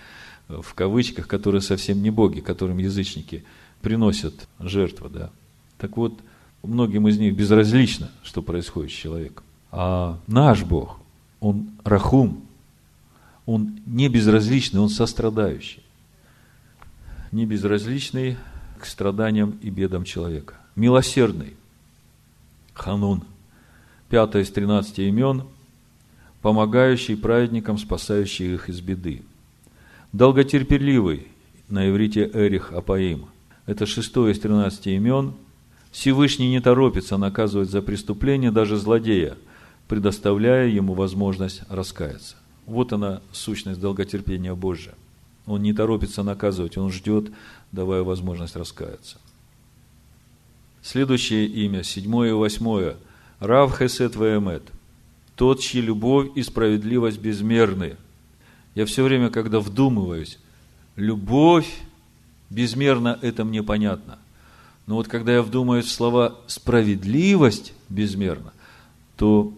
в кавычках, которые совсем не боги, которым язычники приносят жертвы, да. Так вот, многим из них безразлично, что происходит с человеком. А наш Бог, Он рахум, Он не безразличный, Он сострадающий. Не безразличный к страданиям и бедам человека. Милосердный. Ханун. Пятое из тринадцати имен, помогающий праведникам, спасающий их из беды. Долготерпеливый, на иврите Эрих Апаим. Это шестое из тринадцати имен – Всевышний не торопится наказывать за преступление даже злодея, предоставляя ему возможность раскаяться. Вот она, сущность долготерпения Божия. Он не торопится наказывать, он ждет, давая возможность раскаяться. Следующее имя, седьмое и восьмое. Рав Хесет Ваэмет. Тот, чьи любовь и справедливость безмерны. Я все время, когда вдумываюсь, любовь безмерна, это мне понятно – но вот когда я вдумаюсь в слова «справедливость» безмерно, то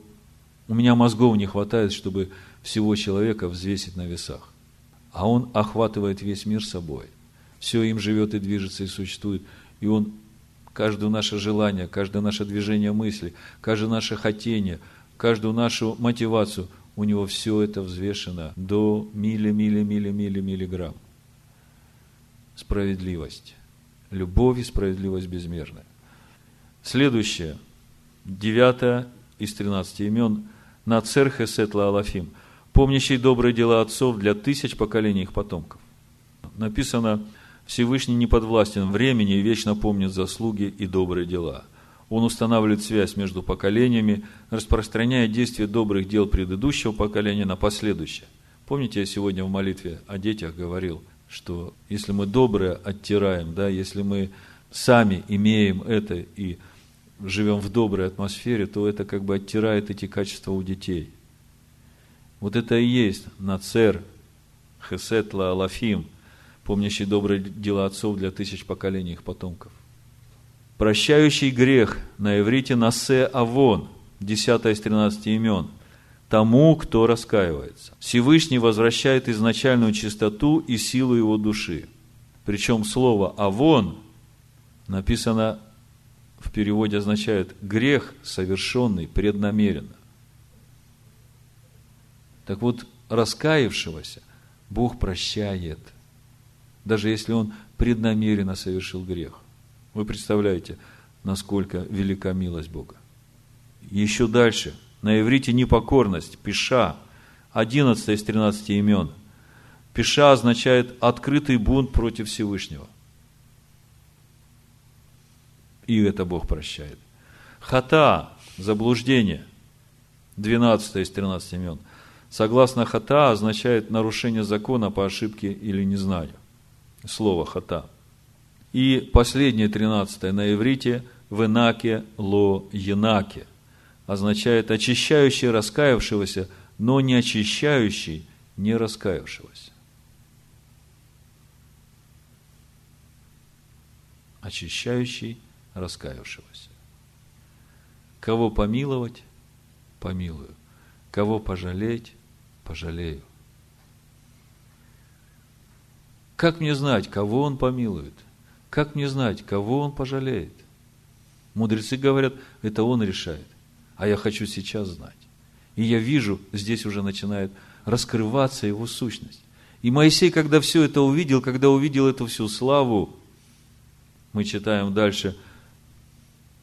у меня мозгов не хватает, чтобы всего человека взвесить на весах. А он охватывает весь мир собой. Все им живет и движется, и существует. И он каждое наше желание, каждое наше движение мысли, каждое наше хотение, каждую нашу мотивацию, у него все это взвешено до мили, мили, мили, мили, миллиграмм. Справедливость любовь и справедливость безмерная. Следующее, девятое из тринадцати имен, Нацер Хесетла Алафим, помнящий добрые дела отцов для тысяч поколений их потомков. Написано, Всевышний не подвластен времени и вечно помнит заслуги и добрые дела. Он устанавливает связь между поколениями, распространяя действие добрых дел предыдущего поколения на последующее. Помните, я сегодня в молитве о детях говорил, что если мы доброе оттираем, да, если мы сами имеем это и живем в доброй атмосфере, то это как бы оттирает эти качества у детей. Вот это и есть нацер, хесет, лаалафим, помнящий добрые дела отцов для тысяч поколений их потомков. Прощающий грех на иврите насе авон, 10 из 13 имен, тому, кто раскаивается. Всевышний возвращает изначальную чистоту и силу его души. Причем слово авон написано в переводе означает грех, совершенный преднамеренно. Так вот, раскаявшегося Бог прощает, даже если он преднамеренно совершил грех. Вы представляете, насколько велика милость Бога. Еще дальше, на иврите непокорность, пиша, 11 из 13 имен. Пиша означает открытый бунт против Всевышнего. И это Бог прощает. Хата, заблуждение, 12 из 13 имен. Согласно хата означает нарушение закона по ошибке или незнанию. Слово хата – и последнее, тринадцатое, на иврите «венаке ло енаке» означает очищающий раскаявшегося, но не очищающий не раскаявшегося. Очищающий раскаявшегося. Кого помиловать – помилую. Кого пожалеть – пожалею. Как мне знать, кого он помилует – как мне знать, кого он пожалеет? Мудрецы говорят, это он решает. А я хочу сейчас знать. И я вижу, здесь уже начинает раскрываться его сущность. И Моисей, когда все это увидел, когда увидел эту всю славу, мы читаем дальше,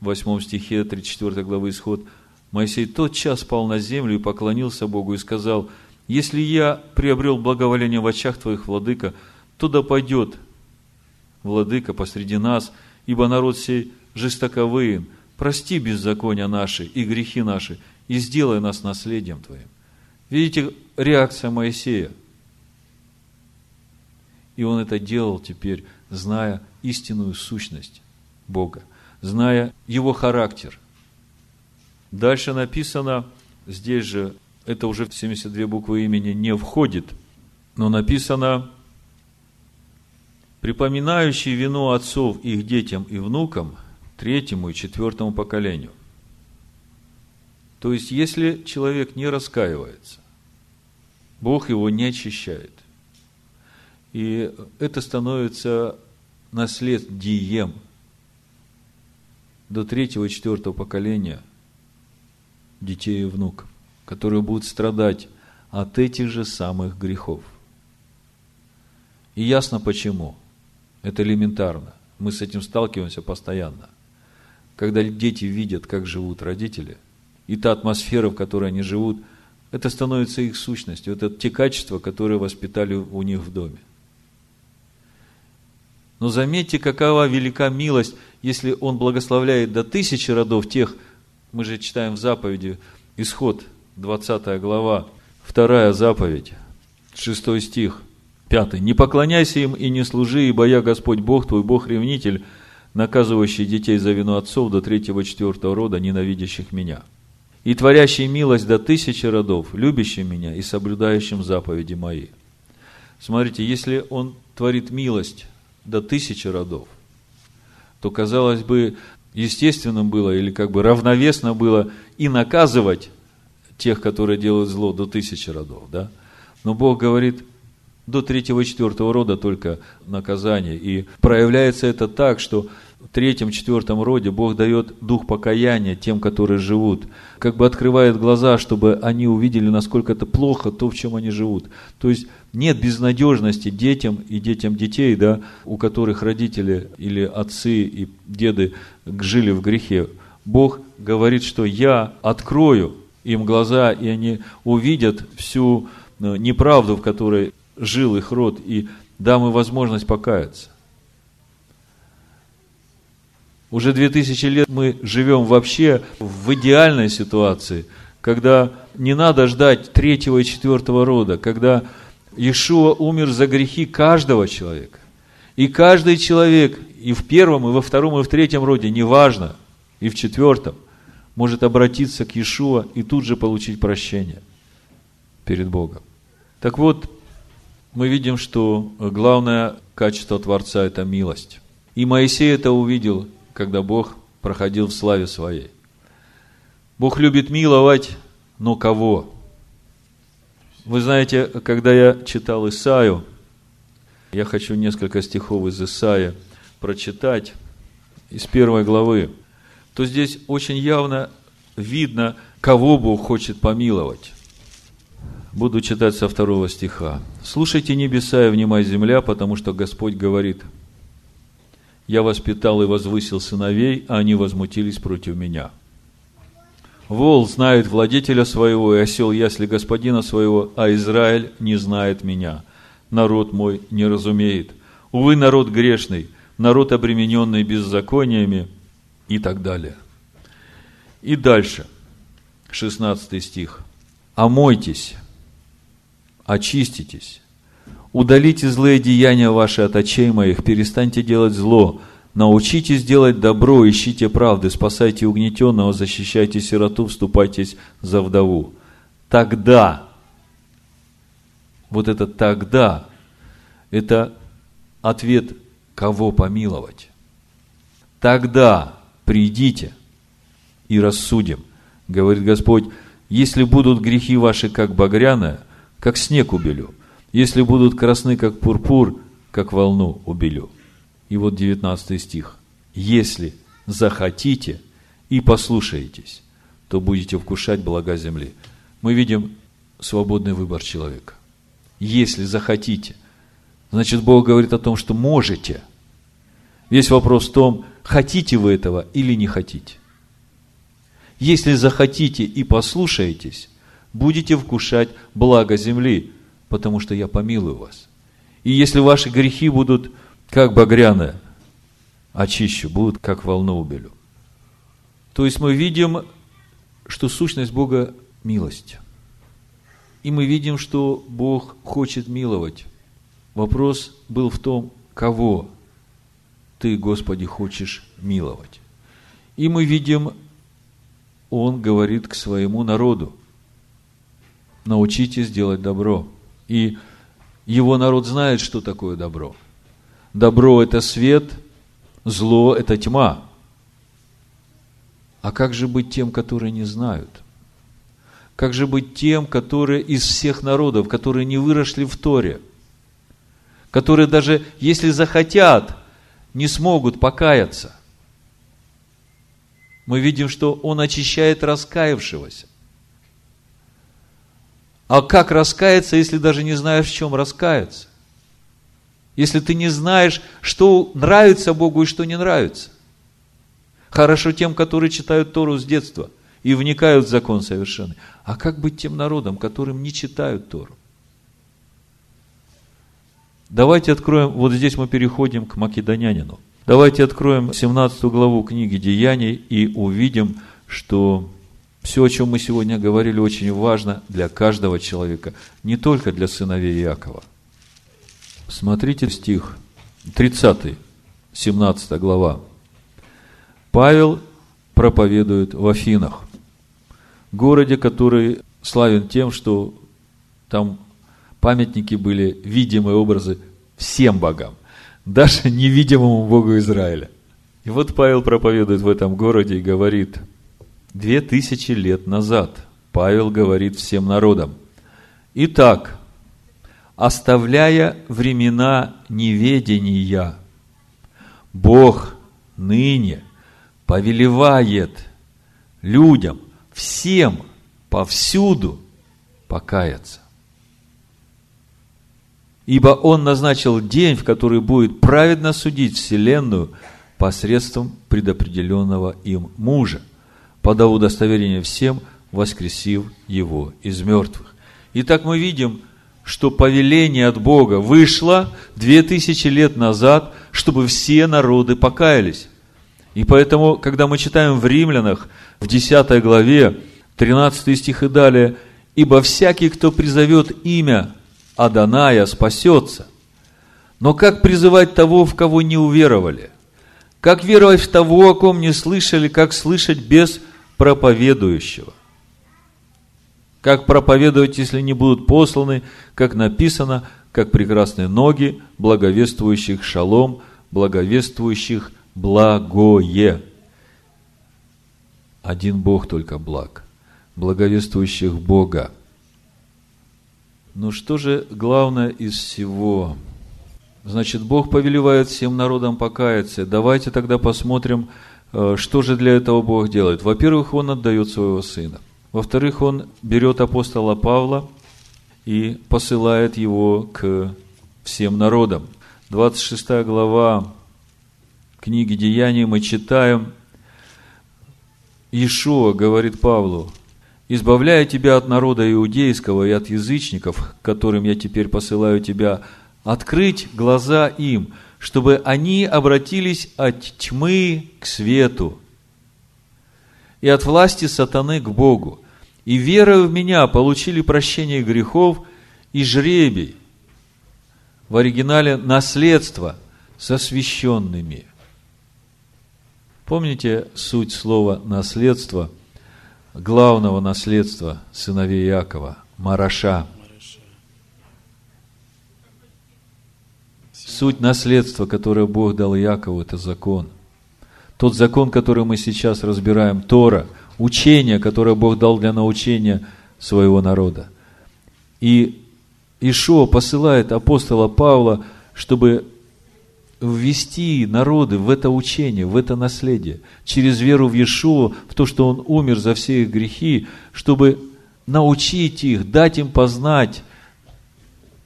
в 8 стихе 34 главы Исход, Моисей тот час пал на землю и поклонился Богу и сказал, «Если я приобрел благоволение в очах Твоих, Владыка, то да пойдет Владыка, посреди нас, ибо народ сей жестоковыен. Прости беззакония наши и грехи наши, и сделай нас наследием Твоим. Видите, реакция Моисея. И он это делал теперь, зная истинную сущность Бога, зная его характер. Дальше написано, здесь же, это уже в 72 буквы имени не входит, но написано, припоминающий вину отцов их детям и внукам, третьему и четвертому поколению. То есть, если человек не раскаивается, Бог его не очищает. И это становится наследием до третьего и четвертого поколения детей и внуков, которые будут страдать от этих же самых грехов. И ясно почему – это элементарно. Мы с этим сталкиваемся постоянно. Когда дети видят, как живут родители, и та атмосфера, в которой они живут, это становится их сущностью. Это те качества, которые воспитали у них в доме. Но заметьте, какова велика милость, если Он благословляет до тысячи родов тех, мы же читаем в заповеди, исход, 20 глава, вторая заповедь, 6 стих. Пятый. Не поклоняйся им и не служи, ибо я Господь Бог твой, Бог-ревнитель, наказывающий детей за вину отцов до третьего четвертого рода, ненавидящих меня. И творящий милость до тысячи родов, любящим меня и соблюдающим заповеди мои. Смотрите, если он творит милость до тысячи родов, то, казалось бы, естественным было или как бы равновесно было и наказывать тех, которые делают зло до тысячи родов, да? Но Бог говорит, до третьего и четвертого рода только наказание. И проявляется это так, что в третьем, четвертом роде Бог дает дух покаяния тем, которые живут. Как бы открывает глаза, чтобы они увидели, насколько это плохо, то, в чем они живут. То есть нет безнадежности детям и детям детей, да, у которых родители или отцы и деды жили в грехе. Бог говорит, что я открою им глаза, и они увидят всю э, неправду, в которой жил их род, и дам им возможность покаяться. Уже две тысячи лет мы живем вообще в идеальной ситуации, когда не надо ждать третьего и четвертого рода, когда Иешуа умер за грехи каждого человека. И каждый человек и в первом, и во втором, и в третьем роде, неважно, и в четвертом, может обратиться к Иешуа и тут же получить прощение перед Богом. Так вот, мы видим, что главное качество Творца – это милость. И Моисей это увидел, когда Бог проходил в славе своей. Бог любит миловать, но кого? Вы знаете, когда я читал Исаию, я хочу несколько стихов из Исаия прочитать, из первой главы, то здесь очень явно видно, кого Бог хочет помиловать. Буду читать со второго стиха. «Слушайте небеса и внимай земля, потому что Господь говорит, «Я воспитал и возвысил сыновей, а они возмутились против меня». Вол знает владетеля своего, и осел ясли господина своего, а Израиль не знает меня. Народ мой не разумеет. Увы, народ грешный, народ обремененный беззакониями и так далее. И дальше, 16 стих. «Омойтесь, очиститесь, удалите злые деяния ваши от очей моих, перестаньте делать зло, научитесь делать добро, ищите правды, спасайте угнетенного, защищайте сироту, вступайтесь за вдову. Тогда, вот это тогда, это ответ, кого помиловать. Тогда придите и рассудим, говорит Господь, если будут грехи ваши, как багряная, как снег убелю. Если будут красны, как пурпур, как волну убелю. И вот 19 стих. Если захотите и послушаетесь, то будете вкушать блага земли. Мы видим свободный выбор человека. Если захотите, значит Бог говорит о том, что можете. Весь вопрос в том, хотите вы этого или не хотите. Если захотите и послушаетесь, будете вкушать благо земли, потому что я помилую вас. И если ваши грехи будут как багряная, очищу, будут как волну убелю. То есть мы видим, что сущность Бога – милость. И мы видим, что Бог хочет миловать. Вопрос был в том, кого ты, Господи, хочешь миловать. И мы видим, Он говорит к своему народу – научитесь делать добро. И его народ знает, что такое добро. Добро – это свет, зло – это тьма. А как же быть тем, которые не знают? Как же быть тем, которые из всех народов, которые не выросли в Торе, которые даже если захотят, не смогут покаяться? Мы видим, что Он очищает раскаявшегося. А как раскаяться, если даже не знаешь, в чем раскаяться? Если ты не знаешь, что нравится Богу и что не нравится. Хорошо тем, которые читают Тору с детства и вникают в закон совершенный. А как быть тем народом, которым не читают Тору? Давайте откроем, вот здесь мы переходим к македонянину. Давайте откроем 17 главу книги Деяний и увидим, что все, о чем мы сегодня говорили, очень важно для каждого человека, не только для сыновей Иакова. Смотрите стих 30, 17 глава. Павел проповедует в Афинах, городе, который славен тем, что там памятники были, видимые образы всем богам, даже *laughs* невидимому Богу Израиля. И вот Павел проповедует в этом городе и говорит – две тысячи лет назад. Павел говорит всем народам. Итак, оставляя времена неведения, Бог ныне повелевает людям, всем, повсюду покаяться. Ибо Он назначил день, в который будет праведно судить Вселенную посредством предопределенного им мужа – подав удостоверение всем, воскресив его из мертвых. Итак, мы видим, что повеление от Бога вышло две тысячи лет назад, чтобы все народы покаялись. И поэтому, когда мы читаем в Римлянах, в 10 главе, 13 стих и далее, «Ибо всякий, кто призовет имя Аданая, спасется». Но как призывать того, в кого не уверовали? Как веровать в того, о ком не слышали, как слышать без проповедующего? Как проповедовать, если не будут посланы, как написано, как прекрасные ноги, благовествующих шалом, благовествующих благое. Один Бог только благ, благовествующих Бога. Ну что же главное из всего? Значит, Бог повелевает всем народам покаяться. Давайте тогда посмотрим, что же для этого Бог делает. Во-первых, Он отдает своего Сына. Во-вторых, Он берет апостола Павла и посылает его к всем народам. 26 глава книги Деяний мы читаем, Иешуа говорит Павлу, «Избавляя тебя от народа иудейского и от язычников, которым я теперь посылаю тебя, открыть глаза им, чтобы они обратились от тьмы к свету и от власти сатаны к Богу, и верою в меня получили прощение грехов и жребий». В оригинале «наследство со священными». Помните суть слова «наследство», главного наследства сыновей Якова, Мараша. Суть наследства, которое Бог дал Якову, это закон. Тот закон, который мы сейчас разбираем, Тора, учение, которое Бог дал для научения своего народа. И Ишуа посылает апостола Павла, чтобы ввести народы в это учение, в это наследие, через веру в Иешуа, в то, что Он умер за все их грехи, чтобы научить их, дать им познать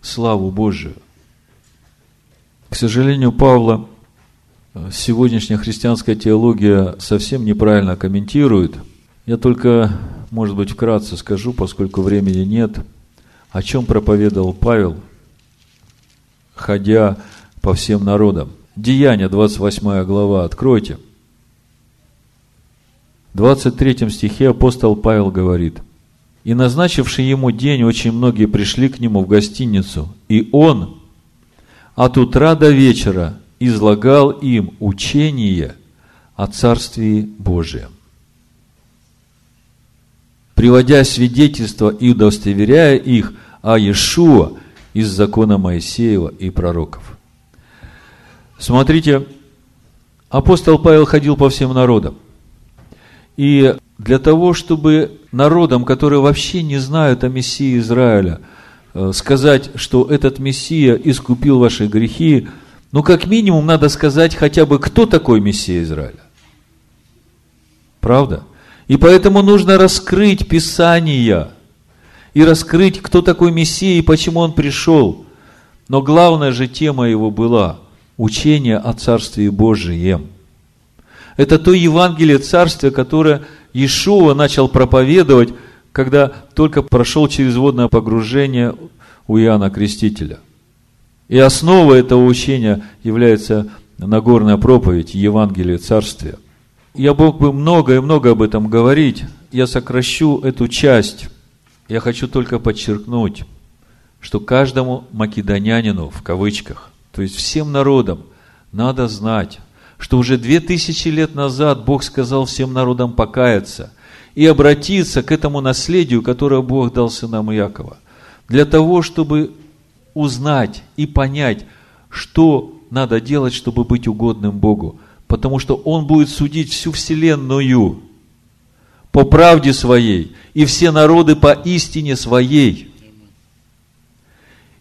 славу Божию. К сожалению, Павла э, сегодняшняя христианская теология совсем неправильно комментирует. Я только, может быть, вкратце скажу, поскольку времени нет, о чем проповедовал Павел, ходя по всем народам. Деяние, 28 глава, откройте. В 23 стихе апостол Павел говорит, «И назначивший ему день, очень многие пришли к нему в гостиницу, и он от утра до вечера излагал им учение о Царствии Божием, приводя свидетельства и удостоверяя их о Иешуа из закона Моисеева и пророков. Смотрите, апостол Павел ходил по всем народам. И для того, чтобы народам, которые вообще не знают о Мессии Израиля, сказать, что этот Мессия искупил ваши грехи, ну, как минимум, надо сказать хотя бы, кто такой Мессия Израиля. Правда? И поэтому нужно раскрыть Писание и раскрыть, кто такой Мессия и почему он пришел. Но главная же тема его была – учение о Царстве Божием. Это то Евангелие Царствия, которое Иешуа начал проповедовать, когда только прошел через водное погружение у Иоанна Крестителя. И основа этого учения является Нагорная проповедь Евангелия Царствия. Я мог бы много и много об этом говорить. Я сокращу эту часть. Я хочу только подчеркнуть, что каждому македонянину, в кавычках, то есть всем народам, надо знать, что уже две тысячи лет назад Бог сказал всем народам покаяться и обратиться к этому наследию, которое Бог дал сынам Иакова, для того, чтобы узнать и понять, что надо делать, чтобы быть угодным Богу, потому что Он будет судить всю вселенную по правде своей, и все народы по истине своей.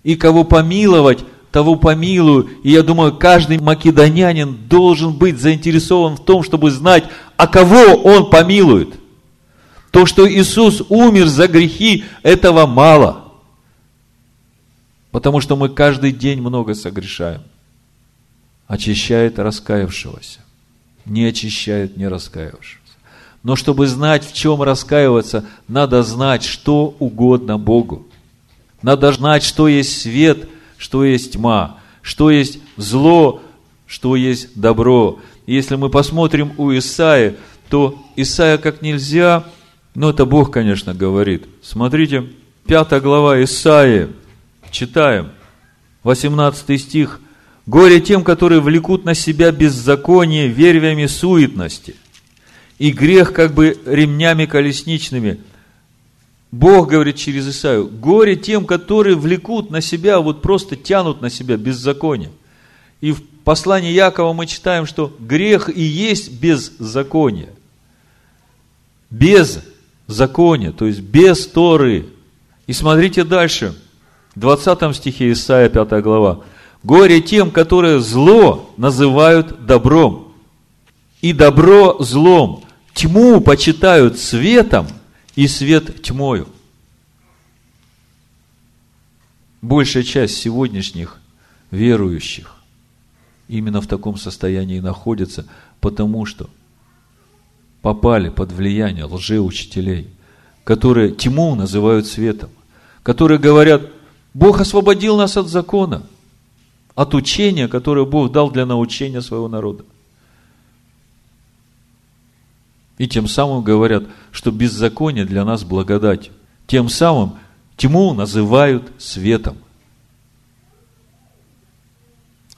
И кого помиловать, того помилую. И я думаю, каждый македонянин должен быть заинтересован в том, чтобы знать, а кого он помилует. То, что Иисус умер за грехи, этого мало. Потому что мы каждый день много согрешаем. Очищает раскаявшегося. Не очищает не раскаявшегося. Но чтобы знать, в чем раскаиваться, надо знать, что угодно Богу. Надо знать, что есть свет – что есть тьма, что есть зло, что есть добро. Если мы посмотрим у Исаи, то Исаия как нельзя, но это Бог, конечно, говорит. Смотрите, пятая глава Исаии, читаем, 18 стих. «Горе тем, которые влекут на себя беззаконие вервями суетности, и грех как бы ремнями колесничными». Бог говорит через Исаию, горе тем, которые влекут на себя, вот просто тянут на себя беззаконие. И в послании Якова мы читаем, что грех и есть беззаконие. Без закония, то есть без Торы. И смотрите дальше, в 20 стихе Исаия 5 глава. Горе тем, которые зло называют добром, и добро злом, тьму почитают светом, и свет тьмою. Большая часть сегодняшних верующих именно в таком состоянии находится, потому что попали под влияние лжеучителей, которые тьму называют светом, которые говорят, Бог освободил нас от закона, от учения, которое Бог дал для научения своего народа. И тем самым говорят, что беззаконие для нас благодать. Тем самым тьму называют светом –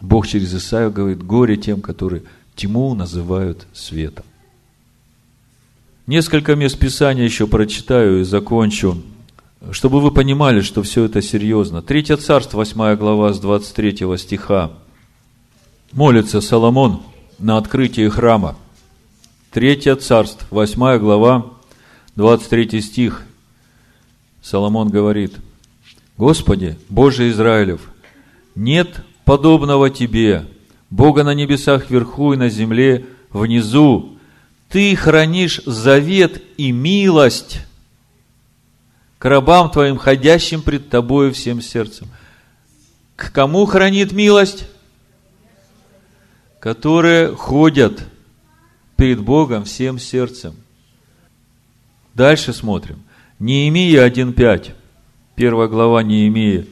Бог через Исаию говорит, горе тем, которые тьму называют светом. Несколько мест Писания еще прочитаю и закончу, чтобы вы понимали, что все это серьезно. Третье царство, 8 глава, с 23 стиха. Молится Соломон на открытии храма. Третье царство, 8 глава, 23 стих. Соломон говорит, Господи, Боже Израилев, нет подобного тебе, Бога на небесах вверху и на земле внизу. Ты хранишь завет и милость к рабам твоим, ходящим пред тобою всем сердцем. К кому хранит милость? Которые ходят перед Богом всем сердцем. Дальше смотрим. Неемия 1.5. Первая глава Неемия.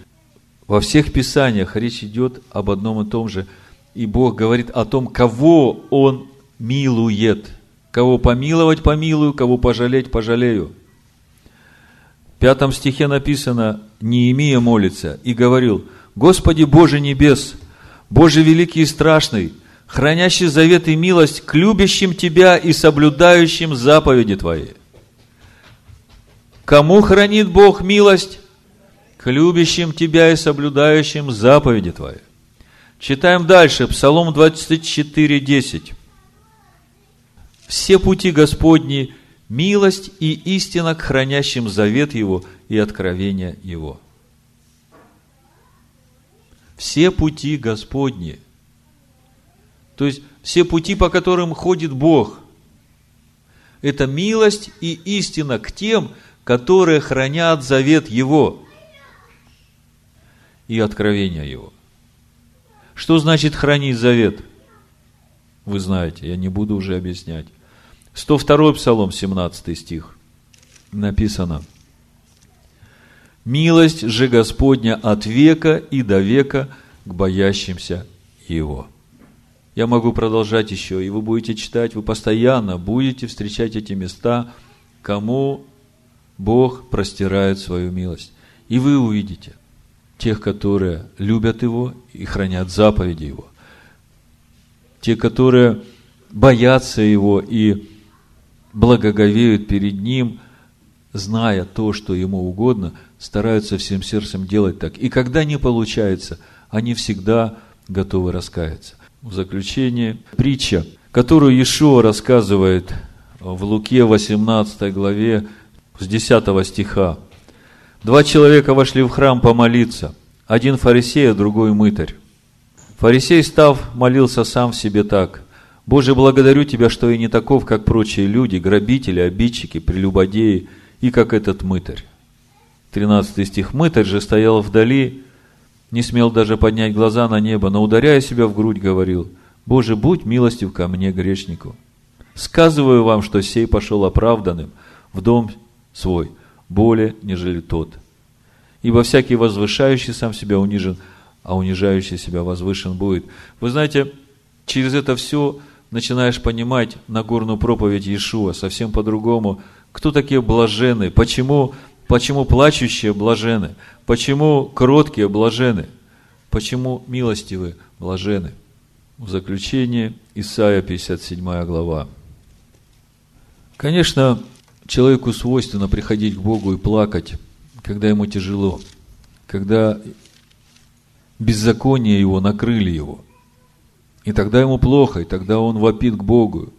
Во всех Писаниях речь идет об одном и том же. И Бог говорит о том, кого Он милует. Кого помиловать, помилую, кого пожалеть, пожалею. В пятом стихе написано, Неемия молится и говорил, Господи Боже небес, Боже великий и страшный, хранящий завет и милость к любящим Тебя и соблюдающим заповеди Твои. Кому хранит Бог милость? к любящим Тебя и соблюдающим заповеди Твои. Читаем дальше, Псалом 24, 10. Все пути Господни – милость и истина к хранящим завет Его и откровение Его. Все пути Господни. То есть, все пути, по которым ходит Бог. Это милость и истина к тем, которые хранят завет Его и откровения Его. Что значит хранить завет? Вы знаете, я не буду уже объяснять. 102 Псалом, 17 стих. Написано. Милость же Господня от века и до века к боящимся Его. Я могу продолжать еще, и вы будете читать, вы постоянно будете встречать эти места, кому Бог простирает свою милость. И вы увидите, тех, которые любят Его и хранят заповеди Его. Те, которые боятся Его и благоговеют перед Ним, зная то, что Ему угодно, стараются всем сердцем делать так. И когда не получается, они всегда готовы раскаяться. В заключение, притча, которую Иешуа рассказывает в Луке 18 главе с 10 стиха. Два человека вошли в храм помолиться. Один фарисей, а другой мытарь. Фарисей, став, молился сам в себе так. «Боже, благодарю Тебя, что я не таков, как прочие люди, грабители, обидчики, прелюбодеи, и как этот мытарь». 13 стих. «Мытарь же стоял вдали, не смел даже поднять глаза на небо, но, ударяя себя в грудь, говорил, «Боже, будь милостив ко мне, грешнику. Сказываю вам, что сей пошел оправданным в дом свой, более, нежели тот. Ибо всякий возвышающий сам себя унижен, а унижающий себя возвышен будет. Вы знаете, через это все начинаешь понимать Нагорную проповедь Иешуа совсем по-другому. Кто такие блажены? Почему, почему плачущие блажены? Почему кроткие блажены? Почему милостивые блажены? В заключение Исайя 57 глава. Конечно, человеку свойственно приходить к Богу и плакать, когда ему тяжело, когда беззаконие его накрыли его – и тогда ему плохо, и тогда он вопит к Богу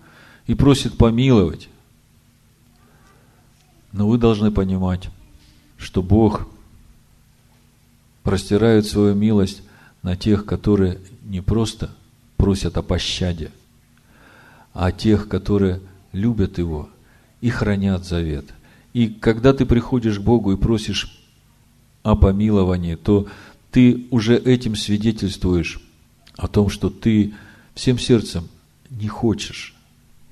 и просит помиловать. Но вы должны понимать, что Бог простирает свою милость на тех, которые не просто просят о пощаде, а тех, которые любят Его и хранят завет. И когда ты приходишь к Богу и просишь о помиловании, то ты уже этим свидетельствуешь о том, что ты всем сердцем не хочешь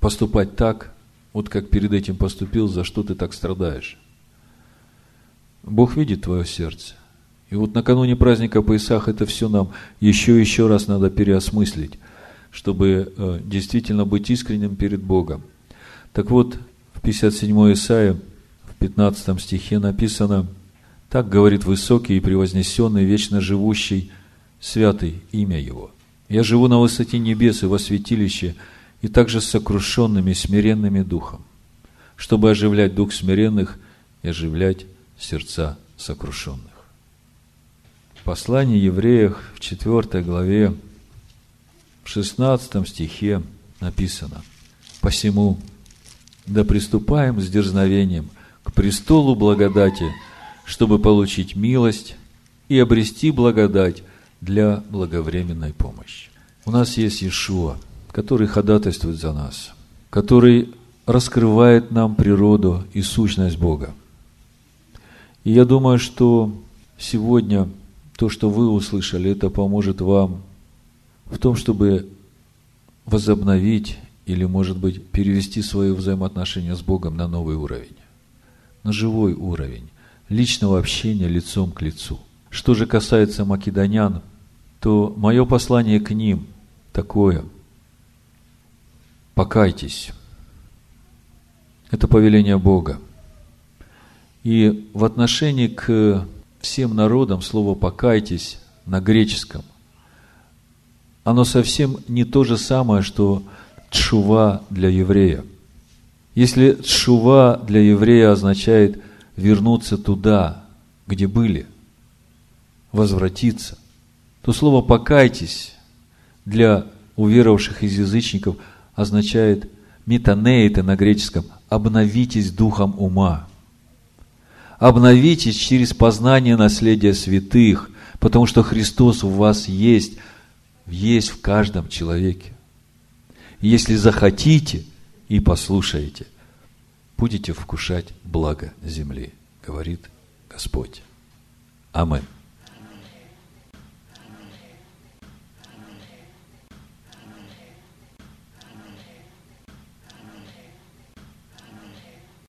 поступать так, вот как перед этим поступил, за что ты так страдаешь. Бог видит твое сердце. И вот накануне праздника Песах это все нам еще и еще раз надо переосмыслить, чтобы э, действительно быть искренним перед Богом. Так вот, в 57 Исаия, в 15 стихе написано, «Так говорит высокий и превознесенный, вечно живущий, святый имя Его. Я живу на высоте небес и во святилище, и также с сокрушенными, смиренными духом, чтобы оживлять дух смиренных и оживлять сердца сокрушенных. Послание евреях в 4 главе, в 16 стихе написано, «Посему да приступаем с дерзновением к престолу благодати, чтобы получить милость и обрести благодать для благовременной помощи. У нас есть Иешуа, который ходатайствует за нас, который раскрывает нам природу и сущность Бога. И я думаю, что сегодня то, что вы услышали, это поможет вам в том, чтобы возобновить или, может быть, перевести свои взаимоотношения с Богом на новый уровень, на живой уровень личного общения лицом к лицу. Что же касается македонян, то мое послание к ним такое. Покайтесь. Это повеление Бога. И в отношении к всем народам слово «покайтесь» на греческом, оно совсем не то же самое, что «тшува» для еврея. Если «тшува» для еврея означает вернуться туда, где были, возвратиться, то слово «покайтесь» для уверовавших из язычников означает метанеита на греческом «обновитесь духом ума». Обновитесь через познание наследия святых, потому что Христос у вас есть, есть в каждом человеке. если захотите и послушаете, будете вкушать благо земли, говорит Господь. Аминь.